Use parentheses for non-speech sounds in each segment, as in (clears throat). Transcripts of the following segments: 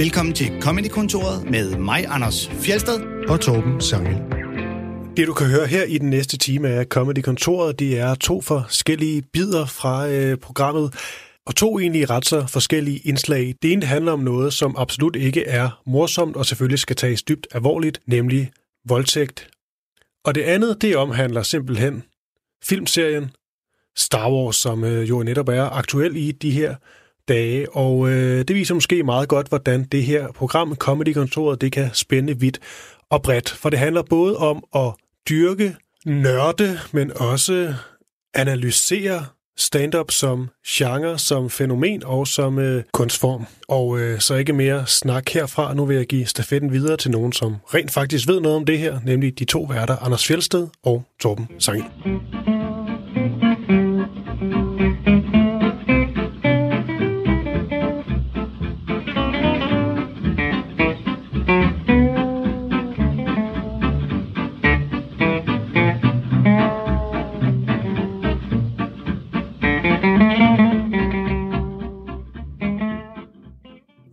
Velkommen til Comedy-kontoret med mig, Anders Fjelsted. og Torben Sangel. Det, du kan høre her i den næste time af Comedy-kontoret, det er to forskellige bidder fra øh, programmet, og to egentlig ret så forskellige indslag. Det ene handler om noget, som absolut ikke er morsomt, og selvfølgelig skal tages dybt alvorligt, nemlig voldtægt. Og det andet, det omhandler simpelthen filmserien Star Wars, som øh, jo netop er aktuel i de her dage, og øh, det viser måske meget godt, hvordan det her program, Comedy-kontoret, det kan spænde vidt og bredt. For det handler både om at dyrke, nørde, men også analysere stand-up som genre, som fænomen og som øh, kunstform. Og øh, så ikke mere snak herfra. Nu vil jeg give stafetten videre til nogen, som rent faktisk ved noget om det her, nemlig de to værter, Anders Fjeldsted og Torben Sangel.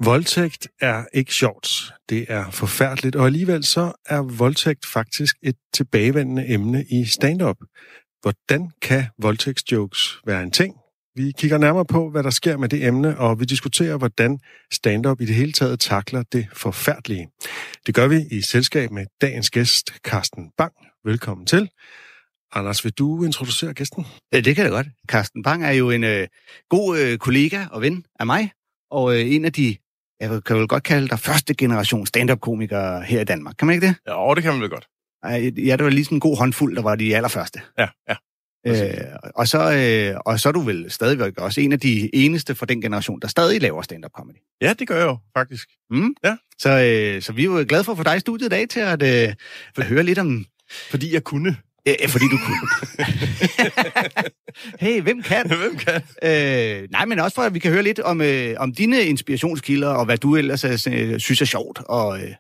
Voldtægt er ikke sjovt. Det er forfærdeligt, og alligevel så er voldtægt faktisk et tilbagevendende emne i stand-up. Hvordan kan voldtægtsjokes være en ting? Vi kigger nærmere på, hvad der sker med det emne, og vi diskuterer, hvordan stand-up i det hele taget takler det forfærdelige. Det gør vi i selskab med dagens gæst, Carsten Bang. Velkommen til. Anders, vil du introducere gæsten? Ja, det kan jeg godt. Carsten Bang er jo en øh, god øh, kollega og ven af mig, og øh, en af de, jeg kan vel godt kalde dig, første generation stand-up-komikere her i Danmark. Kan man ikke det? Ja, det kan man vel godt. Ja, det var lige sådan en god håndfuld, der var de allerførste. Ja, ja. Øh, og, så, øh, og så er du vel stadigvæk også en af de eneste fra den generation, der stadig laver stand-up comedy. Ja, det gør jeg jo, faktisk. Mm? Ja. Så, øh, så vi er jo glade for at få dig i studiet i dag til at, øh, at høre lidt om... Fordi jeg kunne. Øh, fordi du kunne. (laughs) hey, hvem kan? Hvem kan? Øh, nej, men også for, at vi kan høre lidt om, øh, om dine inspirationskilder, og hvad du ellers øh, synes er sjovt, og, øh,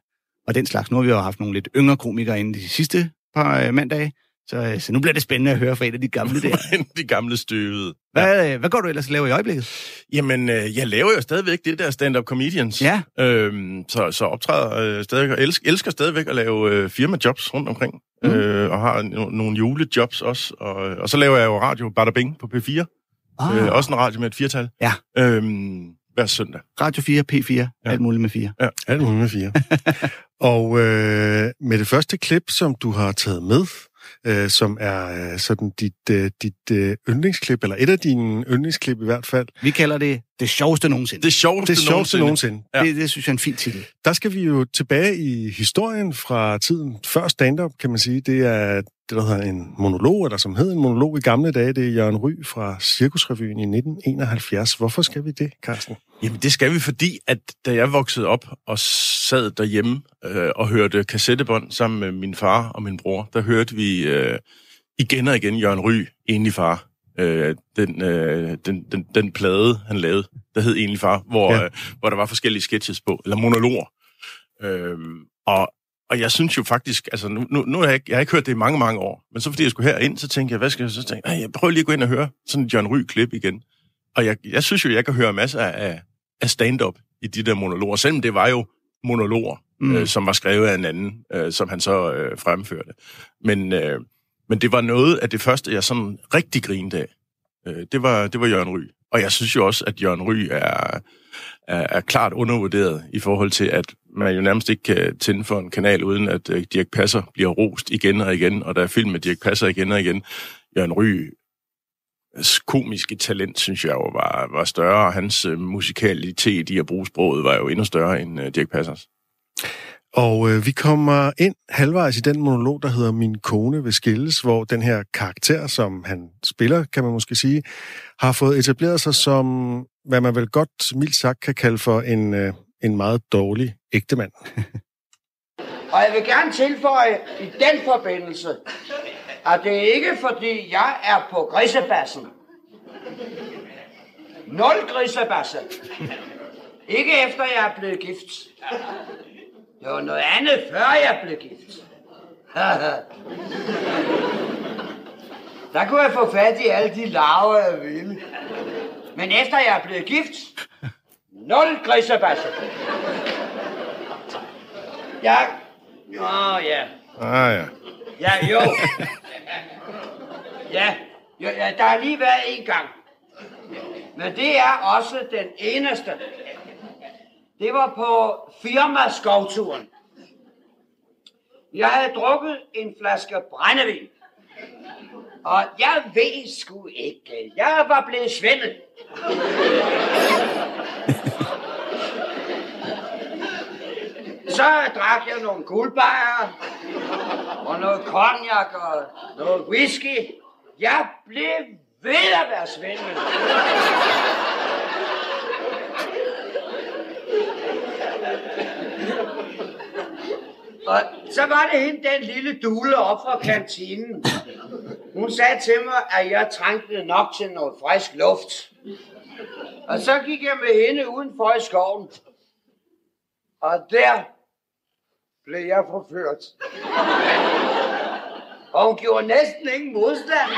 og den slags. Nu har vi jo haft nogle lidt yngre komikere inden de sidste par øh, mandage, så, øh, så nu bliver det spændende at høre fra en af de gamle der. (laughs) De gamle støvede. Hvad, øh, hvad går du ellers og laver i øjeblikket? Jamen, øh, jeg laver jo stadigvæk det der stand-up comedians. Ja. Øhm, så, så optræder øh, stadig og elsker, elsker stadigvæk at lave øh, firmajobs rundt omkring. Mm. Øh, og har no, nogle julejobs også. Og, og så laver jeg jo radio Bada Bing på P4. Ah, Øh, også en radio med et firtal. Ja. Øhm, hver søndag. Radio 4, P4, ja. alt muligt med 4. Alt muligt med fire. (laughs) og øh, med det første klip, som du har taget med, øh, som er øh, sådan dit, øh, dit øh, yndlingsklip, eller et af dine yndlingsklip i hvert fald, Vi kalder det det sjoveste nogensinde. Det sjoveste, det sjoveste nogensinde. Ja. Det, det synes jeg er en fin titel. Der skal vi jo tilbage i historien fra tiden før stand-up, kan man sige. Det er det, der hedder en monolog, eller som hed en monolog i gamle dage. Det er Jørgen Ry fra Cirkusrevyen i 1971. Hvorfor skal vi det, Carsten? Jamen, det skal vi, fordi at da jeg voksede op og sad derhjemme øh, og hørte kassettebånd sammen med min far og min bror, der hørte vi øh, igen og igen Jørgen Ry, Enlig Far. Øh, den, øh, den, den, den plade, han lavede, der hed Enlig Far, hvor, Ja. øh, hvor der var forskellige sketches på, eller monologer. Øh, og, og jeg synes jo faktisk, altså nu, nu, nu har jeg, ikke, jeg har ikke hørt det i mange, mange år, men så fordi jeg skulle herind, så tænkte jeg, hvad skal jeg så tænke, jeg prøver lige at gå ind og høre sådan et Jørgen Ry-klip igen. Og jeg, jeg synes jo, jeg kan høre masser af, af stand-up i de der monologer, selvom det var jo monologer, mm. øh, som var skrevet af en anden, øh, som han så øh, fremførte. Men, øh, men det var noget af det første, jeg sådan rigtig grinede af. Øh, det, var, det var Jørgen Ry. Og jeg synes jo også, at Jørgen Ry er, er, er klart undervurderet i forhold til, at man jo nærmest ikke kan tænde for en kanal, uden at øh, Dirk Passer bliver rost igen og igen, og der er film med Dirk Passer igen og igen. Jørgen Ry komiske talent, synes jeg jo, var, var større, og hans øh, musikalitet i at bruge sproget var jo endnu større end øh, Dirk Passers. Og øh, vi kommer ind halvvejs i den monolog, der hedder Min kone vil skilles, hvor den her karakter, som han spiller, kan man måske sige, har fået etableret sig som, hvad man vel godt mildt sagt kan kalde for en, øh, en meget dårlig ægtemand. (laughs) Og jeg vil gerne tilføje i den forbindelse, at det er ikke fordi jeg er på grisebassen. Nul grisebasse. Ikke efter jeg er blevet gift. Det var noget andet, før jeg blev gift. Der kunne jeg få fat i alle de larver, jeg ville. Men efter jeg er blevet gift, nul grisebasse. Ja. Nå, ja. Ah, ja. Ja, jo. Ja, jo, ja, der har lige været en gang. Men det er også den eneste. Det var på firma skovturen. Jeg havde drukket en flaske brændevin. Og jeg ved sgu ikke. Jeg var blevet svimmel. Så drak jeg nogle guldbajer, og noget cognac og noget whisky. Jeg blev ved at være svimmel. Og så var det hende, den lille dule op fra kantinen. Hun sagde til mig, at jeg trængte nok til noget frisk luft. Og så gik jeg med hende udenfor i skoven. Og der blev jeg forført. Og hun gjorde næsten ingen modstand.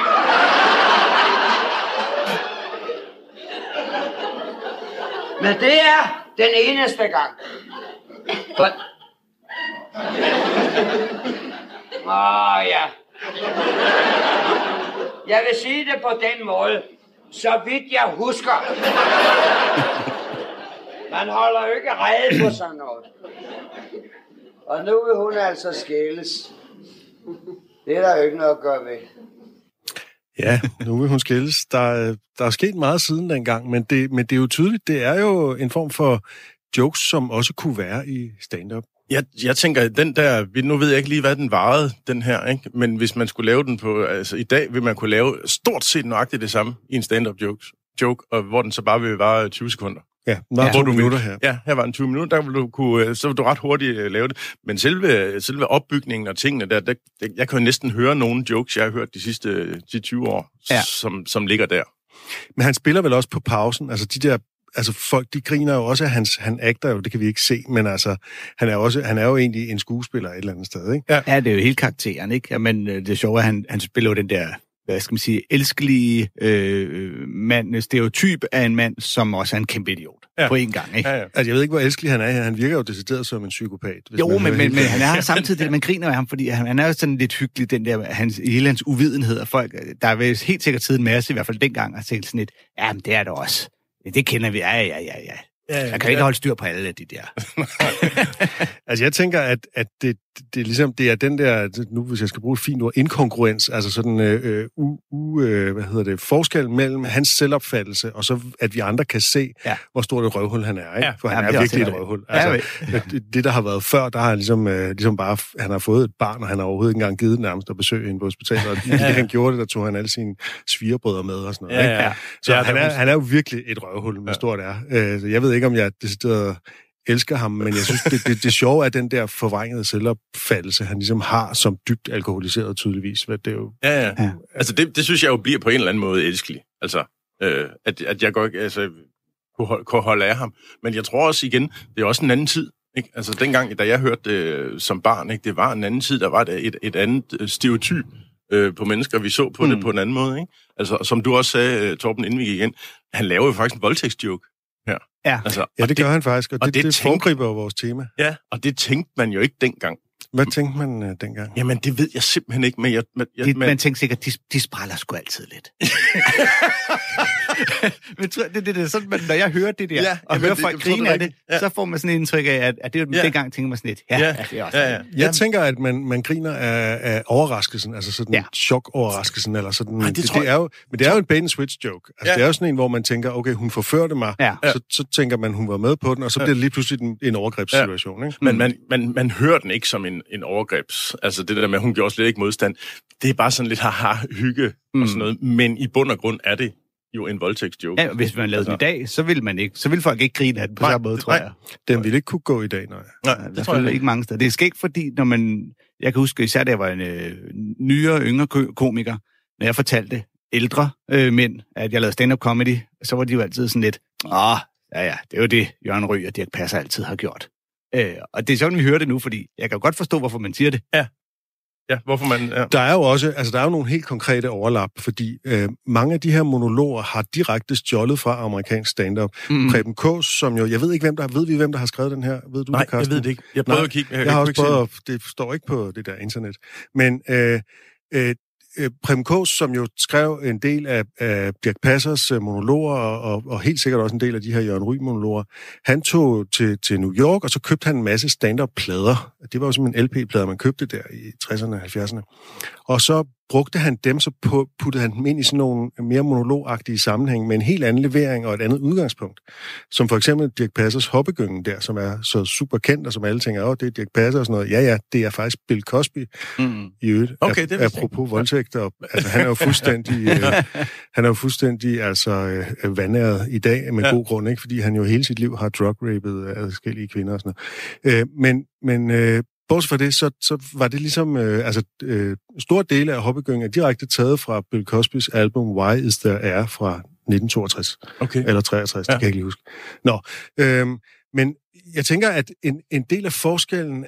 Men det er den eneste gang. For... Åh, oh, ja. Jeg vil sige det på den måde. Så vidt jeg husker. Man holder jo ikke rede på sådan noget. Og nu vil hun altså skældes. Det er der jo ikke noget at gøre ved. Ja, nu vil hun skilles. Der, der er sket meget siden dengang, men det, men det er jo tydeligt, det er jo en form for jokes, som også kunne være i stand-up. Jeg, jeg tænker, den der, nu ved jeg ikke lige, hvad den varede, den her, ikke? men hvis man skulle lave den på, altså i dag vil man kunne lave stort set nøjagtigt det samme i en stand-up joke, joke og hvor den så bare vil vare 20 sekunder. Ja, er Ja. to minutter her. Ja, her var en 20 minutter, der vil du kunne, øh, så vil du ret hurtigt øh, lave det. Men selve, selve opbygningen og tingene der, der, jeg kan jo næsten høre nogle jokes, jeg har hørt de sidste øh, 10-20 år, ja. som, som ligger der. Men han spiller vel også på pausen. Altså de der altså folk, de griner jo også af hans, han agter jo, det kan vi ikke se, men altså, han er, også, han er jo egentlig en skuespiller et eller andet sted, ikke? Ja, det er jo hele karakteren, ikke? Ja, Men øh, det sjove er, at han, han spiller jo den der, hvad skal man sige, elskelige øh, mand, stereotyp af en mand, som også er en kæmpe idiot ja. Ja. på en gang, ikke? Ja, ja. Altså, jeg ved ikke, hvor elskelig han er her. Han virker jo decideret som en psykopat. hvis Jo, man men, men, men han er (laughs) samtidig det, man griner af ham, fordi han, han er jo sådan lidt hyggelig, den der, hans, i hele hans uvidenhed, og folk, der er vel helt sikkert siddet en masse, i hvert fald dengang, og tænkt sådan lidt, ja, men det er det også. Det kender vi, ja, ja, ja, ja. Ja, ja, Jeg kan ikke holde styr på alle de der. (laughs) Altså, jeg tænker, at, at det, det, er ligesom, det er den der, nu hvis jeg skal bruge et fint ord, inkongruens, altså sådan øh, u, u, øh, hvad hedder det, forskel mellem hans selvopfattelse, og så at vi andre kan se, Ja. ja. hvor stort et røvhul han er, ikke? Ja. For han er virkelig et røvhul. Ja, Altså, det, det, der har været før, der har han ligesom, øh, ligesom bare, han har fået et barn, og han har overhovedet ikke engang givet nærmest at besøge hende på hospitalet, og det, han gjorde det, der tog han alle sine svigerbrødre med og sådan noget, ikke? ja. Så Ja, han, er, han er jo virkelig et røvhul med ja. stort er. Øh, så jeg ved ikke, om jeg decideret elsker ham, men jeg synes, det, det, det sjove er den der forvrængede selvopfattelse, han ligesom har som dybt alkoholiseret tydeligvis. Hvad det er jo, Ja, ja. Ja. Altså, det, det synes jeg jo bliver på en eller anden måde elskelig. Altså, øh, at, at jeg godt altså, kunne, holde, kunne holde af ham. Men jeg tror også igen, det er også en anden tid. Ikke? Altså, dengang, da jeg hørte det øh, som barn, ikke? det var en anden tid, der var det et, et andet øh, stereotyp øh, på mennesker. Vi så på mm. Det på en anden måde. Ikke? Altså, som du også sagde, øh, Torben, inden vi gik ind, han laver jo faktisk en voldtægtsjoke. Ja. Altså, ja, og det gør han faktisk, og, og det, det det, det tænk- foregriber jo vores tema. Ja, og det tænkte man jo ikke dengang. Hvad tænkte man uh, dengang? Jamen, det ved jeg simpelthen ikke, men jeg... Men, jeg men, man tænker sikkert, de, de spræller sgu altid lidt. (laughs) men tror- det, det, det, er sådan, man, når jeg hører det der, Ja, og jamen, hører det- folk grine af det. Ja. så får man sådan et indtryk af, at, at det, Ja. dengang tænker man sådan lidt, ja, ja, Ja. det er også ja, ja. Jeg tænker, at man, man griner af, af overraskelsen, altså sådan ja. Chok-overraskelsen, eller sådan. Ej, det det, det er jo, men det er jo en bait and switch joke. Altså, Ja. det er jo sådan en, hvor man tænker, okay, hun forførte mig, Ja. så, så tænker man, hun var med på den, og så bliver det lige pludselig en, en overgrebssituation, ikke? Men man, man, man hører den ikke som en, en overgrebs... Altså det der med, at hun gjorde slet ikke modstand. Det er bare sådan lidt haha, hygge mm. og sådan noget. Men i bund og grund er det jo en voldtægtsjoke. Ja, hvis man lavede den i dag, så ville man ikke, så ville folk ikke grine af den på Nej, samme måde, tror nej. jeg. Den ville ikke kunne gå i dag, nej. Nej, Det det tror tror jeg ikke ikke. mange steder. Det er skægt, fordi når man... Jeg kan huske, især da jeg var en øh, nyere, yngre ko- komiker, når jeg fortalte ældre øh, mænd, at jeg lavede stand-up comedy, så var de jo altid sådan lidt, åh, ja ja, det er jo det, Jørgen Røg og Dirk Passer altid har gjort. Øh, og det er sådan, vi hører det nu, fordi jeg kan jo godt forstå, hvorfor man siger det. Ja. Ja, hvorfor man... Ja. Der er jo også, altså der er jo nogle helt konkrete overlap, fordi øh, mange af de her monologer har direkte stjålet fra amerikansk stand-up. Mm. Preben Kås, som jo, jeg ved ikke, hvem der, ved vi, hvem der har skrevet den her? Ved du Nej, det, jeg ved det ikke. Jeg prøvede Nej, at kigge. Jeg, jeg har også prøvet, at, det står ikke på det der internet. Men øh, øh, Øh, Prem Kås, som jo skrev en del af, af Dirk Passers øh, monologer, og, og, helt sikkert også en del af de her Jørgen Ry-monologer, han tog til, til New York, og så købte han en masse stand-up-plader. Det var jo simpelthen LP-plader, man købte der i 60'erne og 70'erne. Og så brugte han dem, så puttede han dem ind i sådan nogle mere monologagtige sammenhæng med en helt anden levering og et andet udgangspunkt. Som for eksempel Dirk Passers Hoppegyngen der, som er så super kendt, og som alle tænker, åh, det er Dirk Passer og sådan noget. Ja, ja, det er faktisk Bill Cosby Mm. i øvrigt. Okay, det jeg apropos voldtægt. Og, altså, han er jo fuldstændig, øh, (laughs) han er jo fuldstændig altså, øh, vandæret i dag med ja. god grund, ikke? fordi han jo hele sit liv har drug-rapet adskillige kvinder og sådan noget. Øh, men men øh, bortset fra det, så, så var det ligesom, øh, altså, øh, store dele af Hoppegyngen er direkte taget fra Bill Cosbys album Why Is There Air fra 1962 Okay. eller 63, ja. Det kan jeg ikke lige huske. Nå, øhm, men jeg tænker, at en, en del af forskellen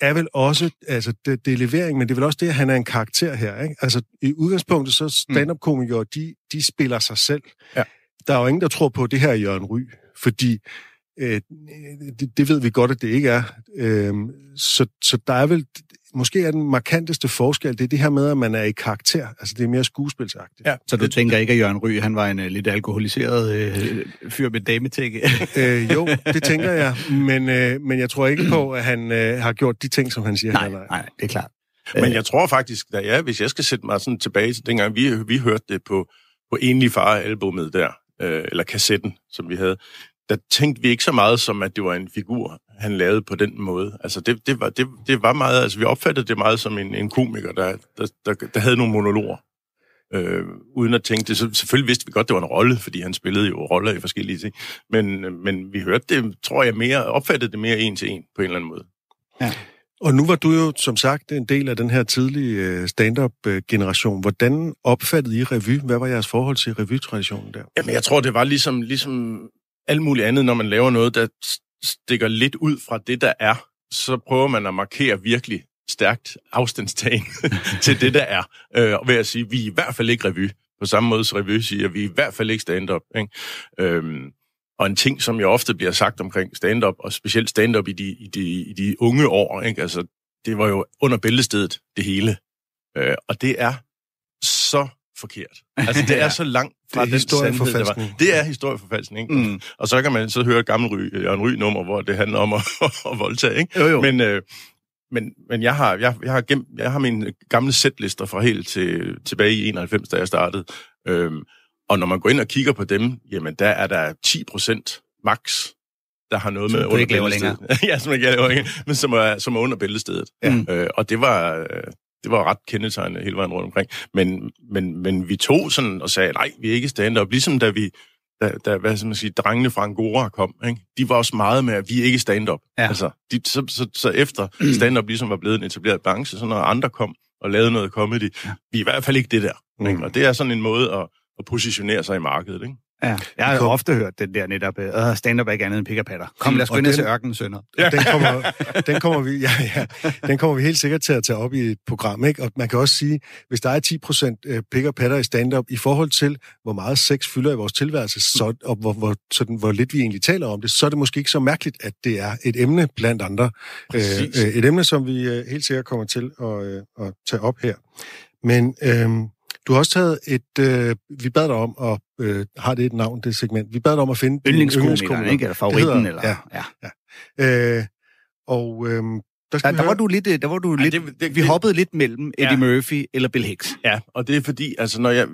er vel også, altså det, det er levering, men det er vel også det, at han er en karakter her. Ikke? Altså i udgangspunktet, så stand-up-komikere, de, de spiller sig selv. Ja. Der er jo ingen, der tror på, at det her er Jørgen Ry, fordi øh, det, det ved vi godt, at det ikke er. Øhm, så, så der er vel, måske er den markanteste forskel, det er det her med, at man er i karakter. Altså det er mere skuespilsagtigt. Ja, Så du tænker ikke, at Jørgen Ry, han var en uh, lidt alkoholiseret øh, fyr med dametække? (laughs) Øh, jo, det tænker jeg, men, øh, men jeg tror ikke på, at han øh, har gjort de ting, som han siger. nej, han har. nej, det er klart. Men jeg tror faktisk, da jeg, hvis jeg skal sætte mig sådan tilbage til dengang, vi, vi hørte det på, på Enlig Far-albummet der, øh, eller kassetten, som vi havde, der tænkte vi ikke så meget som, at det var en figur, han lavede på den måde. Altså, det, det, var, det, det var meget, altså, vi opfattede det meget som en, en komiker, der, der, der, der havde nogle monologer. Øh, uden at tænke det. Så selvfølgelig vidste vi godt, det var en rolle, fordi han spillede jo roller i forskellige ting. Men, men vi hørte det, tror jeg, mere, opfattede det mere en til en på en eller anden måde. Og nu var du jo, som sagt, en del af den her tidlige øh, stand-up-generation. Hvordan opfattede I revy? Hvad var jeres forhold til revytraditionen der? Jamen, jeg tror, det var ligesom, ligesom alt muligt andet, når man laver noget, der stikker lidt ud fra det, der er, så prøver man at markere virkelig stærkt afstandstagen (laughs) til det, der er. Øh, og ved at sige, vi er i hvert fald ikke revy. På samme måde som revy siger, vi er i hvert fald ikke stand-up. Ikke? Øhm, og en ting, som jo ofte bliver sagt omkring stand-up, og specielt stand-up i de, i de, i de unge år, ikke? Altså, det var jo under bæltestedet, det hele. Øh, og det er så forkert. Altså, det (laughs) er så langt fra Det er den sandhed, der var. Det er historieforfalskning. Mm. Og så kan man så høre et gammelt ry, Jørgen Ry-nummer, hvor det handler om at, (laughs) at voldtage, ikke? Jo, jo. Men, øh, men, men jeg har, jeg, jeg har gemt, jeg har mine gamle sætlister fra helt til, tilbage i 91, da jeg startede. Øhm, og når man går ind og kigger på dem, jamen der er der 10 procent max, der har noget Som med du under ikke laver bæltestedet. (laughs) ja, som ikke laver længere, men som er, som er under bæltestedet. Ja. Øh, og det var, øh, det var ret kendetegnende hele vejen rundt omkring. Men, men, men vi tog sådan og sagde, nej, vi er ikke stand-up. Ligesom da vi, da, da hvad skal man sige, drengene fra Angora kom, ikke? de var også meget med, at vi er ikke stand-up. Ja. Altså, de, så, så, så efter stand-up ligesom var blevet en etableret branche, så når andre kom og lavede noget comedy, ja. vi er i hvert fald ikke det der. Mm. Ikke? Og det er sådan en måde at, at positionere sig i markedet. Ikke? Ja, jeg har Kom. ofte hørt den der netop, øh, stand-up er ikke andet end pik og patter. Kom, lad os gå ind til den- ørkenen, sønner. Ja. Den, kommer, (laughs) den, kommer vi, ja, ja, den kommer vi helt sikkert til at tage op i et program. Ikke? Og man kan også sige, hvis der er 10 procent pick og patter i stand-up, i forhold til, hvor meget sex fylder i vores tilværelse, så, og hvor, hvor, sådan, hvor lidt vi egentlig taler om det, så er det måske ikke så mærkeligt, at det er et emne blandt andre. Øh, Præcis. øh, et emne, som vi øh, helt sikkert kommer til at, øh, at tage op her. Men øh, du har også taget et... Øh, vi bad dig om, og øh, har det et navn, det segment? Vi bad dig om at finde Yndlingskomikeren, ikke? Eller favoritten, hedder- eller... ja. ja. Øh, og øh, der, skal Der, vi der var du lidt, øh, der var du Ej, lidt, det- det- vi det- hoppede lidt mellem Eddie Ja. Murphy eller Bill Hicks. Ja, og det er fordi, altså når jeg,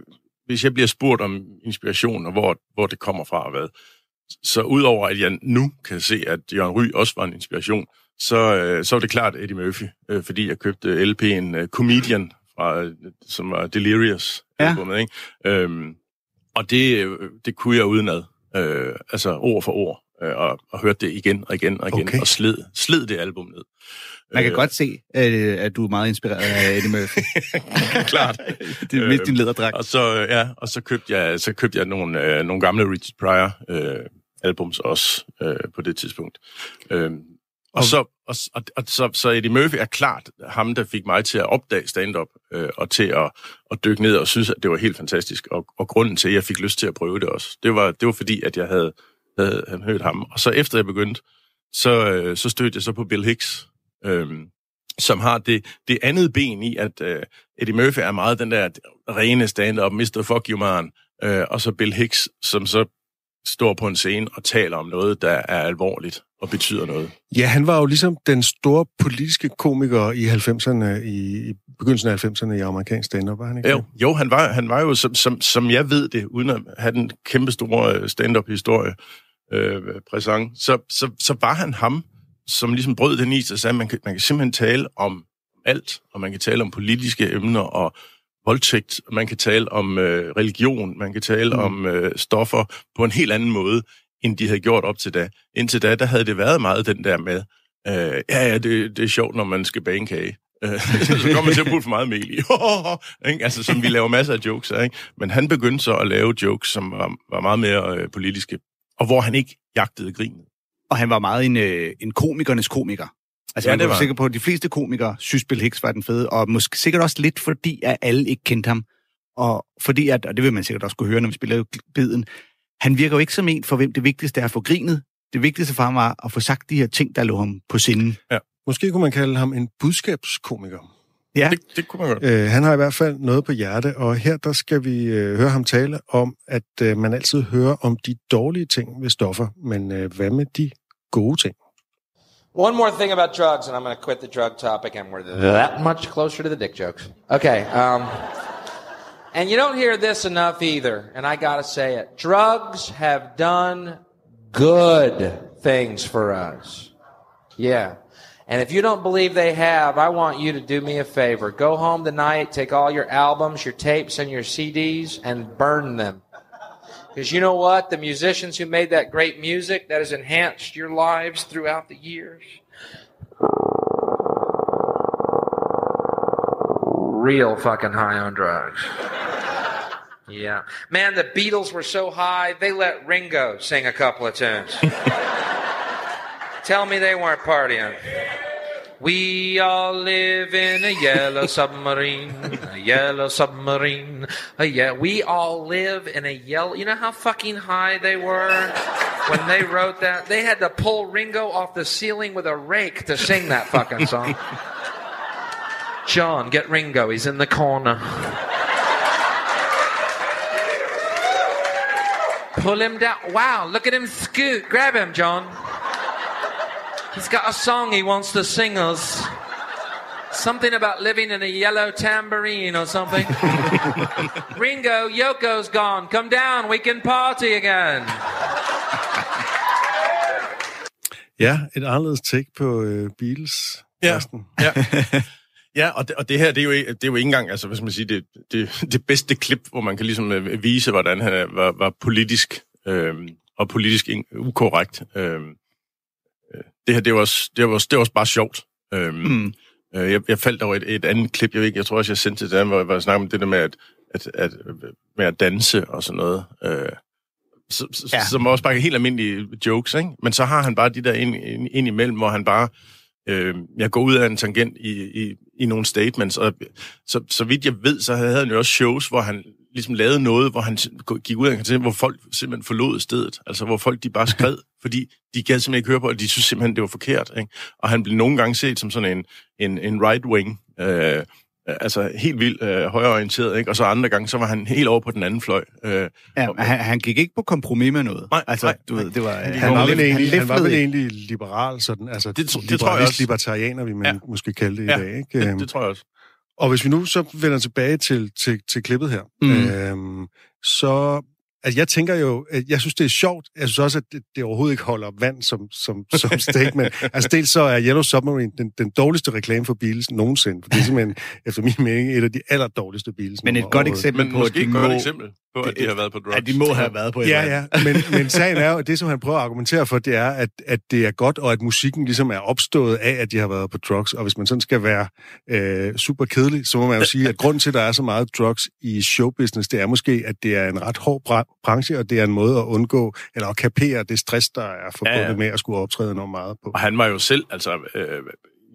hvis jeg bliver spurgt om inspiration, og hvor, hvor det kommer fra og hvad, så udover at jeg nu kan se, at Jørgen Ry også var en inspiration, så, øh, så er det klart Eddie Murphy, øh, fordi jeg købte LP'en Comedian, fra, øh, som var Delirious Ja. albumet, ikke? Øhm, og det, øh, det kunne jeg udenad, øh, altså ord for ord, øh, og, og hørte det igen og igen og igen, Okay. og sled, sled det album ned. Man kan Øh, godt se, øh, at du er meget inspireret af Eddie Murphy. (laughs) klart. det er mest din lederdragt. Og så, øh, ja, og så købte jeg, så købte jeg nogle, øh, nogle gamle Richard Pryor øh, albums også øh, på det tidspunkt. Øh, Og, så, og, og, og så, så Eddie Murphy er klart ham, der fik mig til at opdage stand-up, øh, og til at, at dykke ned og synes, at det var helt fantastisk. Og, og grunden til, at jeg fik lyst til at prøve det også, det var, det var fordi, at jeg havde, havde, havde hørt ham. Og så efter jeg begyndte, så, øh, så stødte jeg så på Bill Hicks, øh, som har det, det andet ben i, at øh, Eddie Murphy er meget den der rene stand-up, Mr. Fuck You Man, øh, og så Bill Hicks, som så står på en scene og taler om noget, der er alvorligt og betyder noget. Ja, han var jo ligesom den store politiske komiker i 90'erne, i, i begyndelsen af 90'erne i amerikansk stand-up, var han ikke? Jo, jo han, var, han var jo, som, som, som jeg ved det, uden at have den kæmpe store øh, stand-up-historie, øh, præsent, så, så, så var han ham, som ligesom brød den is og sagde, at man kan, man kan simpelthen tale om alt, og man kan tale om politiske emner og voldtægt, man kan tale om øh, religion, man kan tale mm. om øh, stoffer på en helt anden måde, end de havde gjort op til da. Indtil da, der havde det været meget den der med, øh, ja, ja, det, det er sjovt, når man skal bage en kage. Øh, (laughs) så kommer man til at putte for meget mel i. (laughs) ikke? altså, som vi laver masser af jokes af. Ikke? Men han begyndte så at lave jokes, som var, var meget mere øh, politiske, og hvor han ikke jagtede grinet. Og han var meget en, øh, en komikernes komiker. Altså, ja, jeg er sikker på, at de fleste komikere synes, Bill Hicks var den fede, og måske sikkert også lidt fordi, at alle ikke kendte ham. Og fordi, at, og det vil man sikkert også kunne høre, når vi spiller biden, han virker jo ikke som en, for hvem det vigtigste er at få grinet. Det vigtigste for ham var at få sagt de her ting, der lå ham på sinden. Ja. Måske kunne man kalde ham en budskabskomiker. Ja. Det, det kunne man godt. Øh, han har i hvert fald noget på hjerte, og her der skal vi øh, høre ham tale om, at øh, man altid hører om de dårlige ting ved stoffer, men øh, hvad med de gode ting? One more thing about drugs, and I'm going to quit the drug topic, and we're that much closer to the dick jokes. Okay. Um, and you don't hear this enough either, and I got to say it. Drugs have done good things for us. Yeah. And if you don't believe they have, I want you to do me a favor. Go home tonight, take all your albums, your tapes, and your CDs, and burn them. Because you know what? The musicians who made that great music that has enhanced your lives throughout the years. Real fucking high on drugs. Yeah. Man, the Beatles were so high, they let Ringo sing a couple of tunes. (laughs) Tell me they weren't partying. We all live in a yellow submarine, a yellow submarine. A yeah, we all live in a yellow. You know how fucking high they were when they wrote that? They had to pull Ringo off the ceiling with a rake to sing that fucking song. John, get Ringo. He's in the corner. Pull him down. Wow, look at him scoot. Grab him, John. He's got a song he wants to sing us. Something about living in a yellow tambourine or something. (laughs) Ringo, Yoko's gone. Come down, we can party again. Ja, et anderledes take på uh, Beatles. Ja, ja. (laughs) ja og, det, og det her, det er, jo, det er jo ikke engang, altså, hvad skal man sige, det, det, det bedste klip, hvor man kan ligesom øh, vise, hvordan han var, var politisk øh, og politisk ukorrekt. Øh, det her, det var også, det var, det var også bare sjovt. Øhm, mm. øh, jeg, jeg faldt over et, et andet klip, jeg, ved ikke, jeg tror også, jeg sendte til dem, hvor, hvor jeg snakkede om det der med at, at, at, med at danse og sådan noget. Øh, så, ja. Som også bare helt almindelige jokes, ikke? Men så har han bare de der ind, ind, ind imellem, hvor han bare... Øh, jeg går ud af en tangent i, i, i nogle statements, og så, så vidt jeg ved, så havde han jo også shows, hvor han ligesom lavede noget, hvor han gik ud af en hvor folk simpelthen forlod stedet. Altså, hvor folk de bare skred, (laughs) fordi de gad simpelthen ikke høre på, og de synes simpelthen, det var forkert. Ikke? Og han blev nogle gange set som sådan en, en, en right-wing, øh, altså helt vildt øh, højorienteret, ikke? og så andre gange, så var han helt over på den anden fløj. Øh, ja, og, han, han gik ikke på kompromis med noget. Nej, altså, nej, du ved, det var... Han, han, var, vel egentlig, han var vel egentlig liberal, sådan, altså det, det tror jeg også. libertarianer, vi man ja. måske kalde det i ja, dag. Ikke? Det, øhm, det tror jeg også. Og hvis vi nu så vender tilbage til, til, til klippet her, mm. øhm, så Altså, jeg tænker jo, at jeg synes, det er sjovt. Jeg synes også, at det, det overhovedet ikke holder vand som, som, (laughs) som statement. altså, dels så er Yellow Submarine den, den dårligste reklame for Beatles nogensinde. For det er simpelthen, efter min mening, et af de allerdårligste Beatles. Men et godt eksempel på, måske et godt eksempel. På, at de har været på drugs. Ja, de må have været på et Ja, ja, men, men sagen er jo, at det, som han prøver at argumentere for, det er, at, at det er godt, og at musikken ligesom er opstået af, at de har været på drugs. Og hvis man sådan skal være øh, super kedelig, så må man jo sige, at grunden til, at der er så meget drugs i showbusiness, det er måske, at det er en ret hård bra- branche, og det er en måde at undgå, eller at kapere det stress, der er forbundet ja. ja. med at skulle optræde enormt meget på. Og han var jo selv, altså, øh,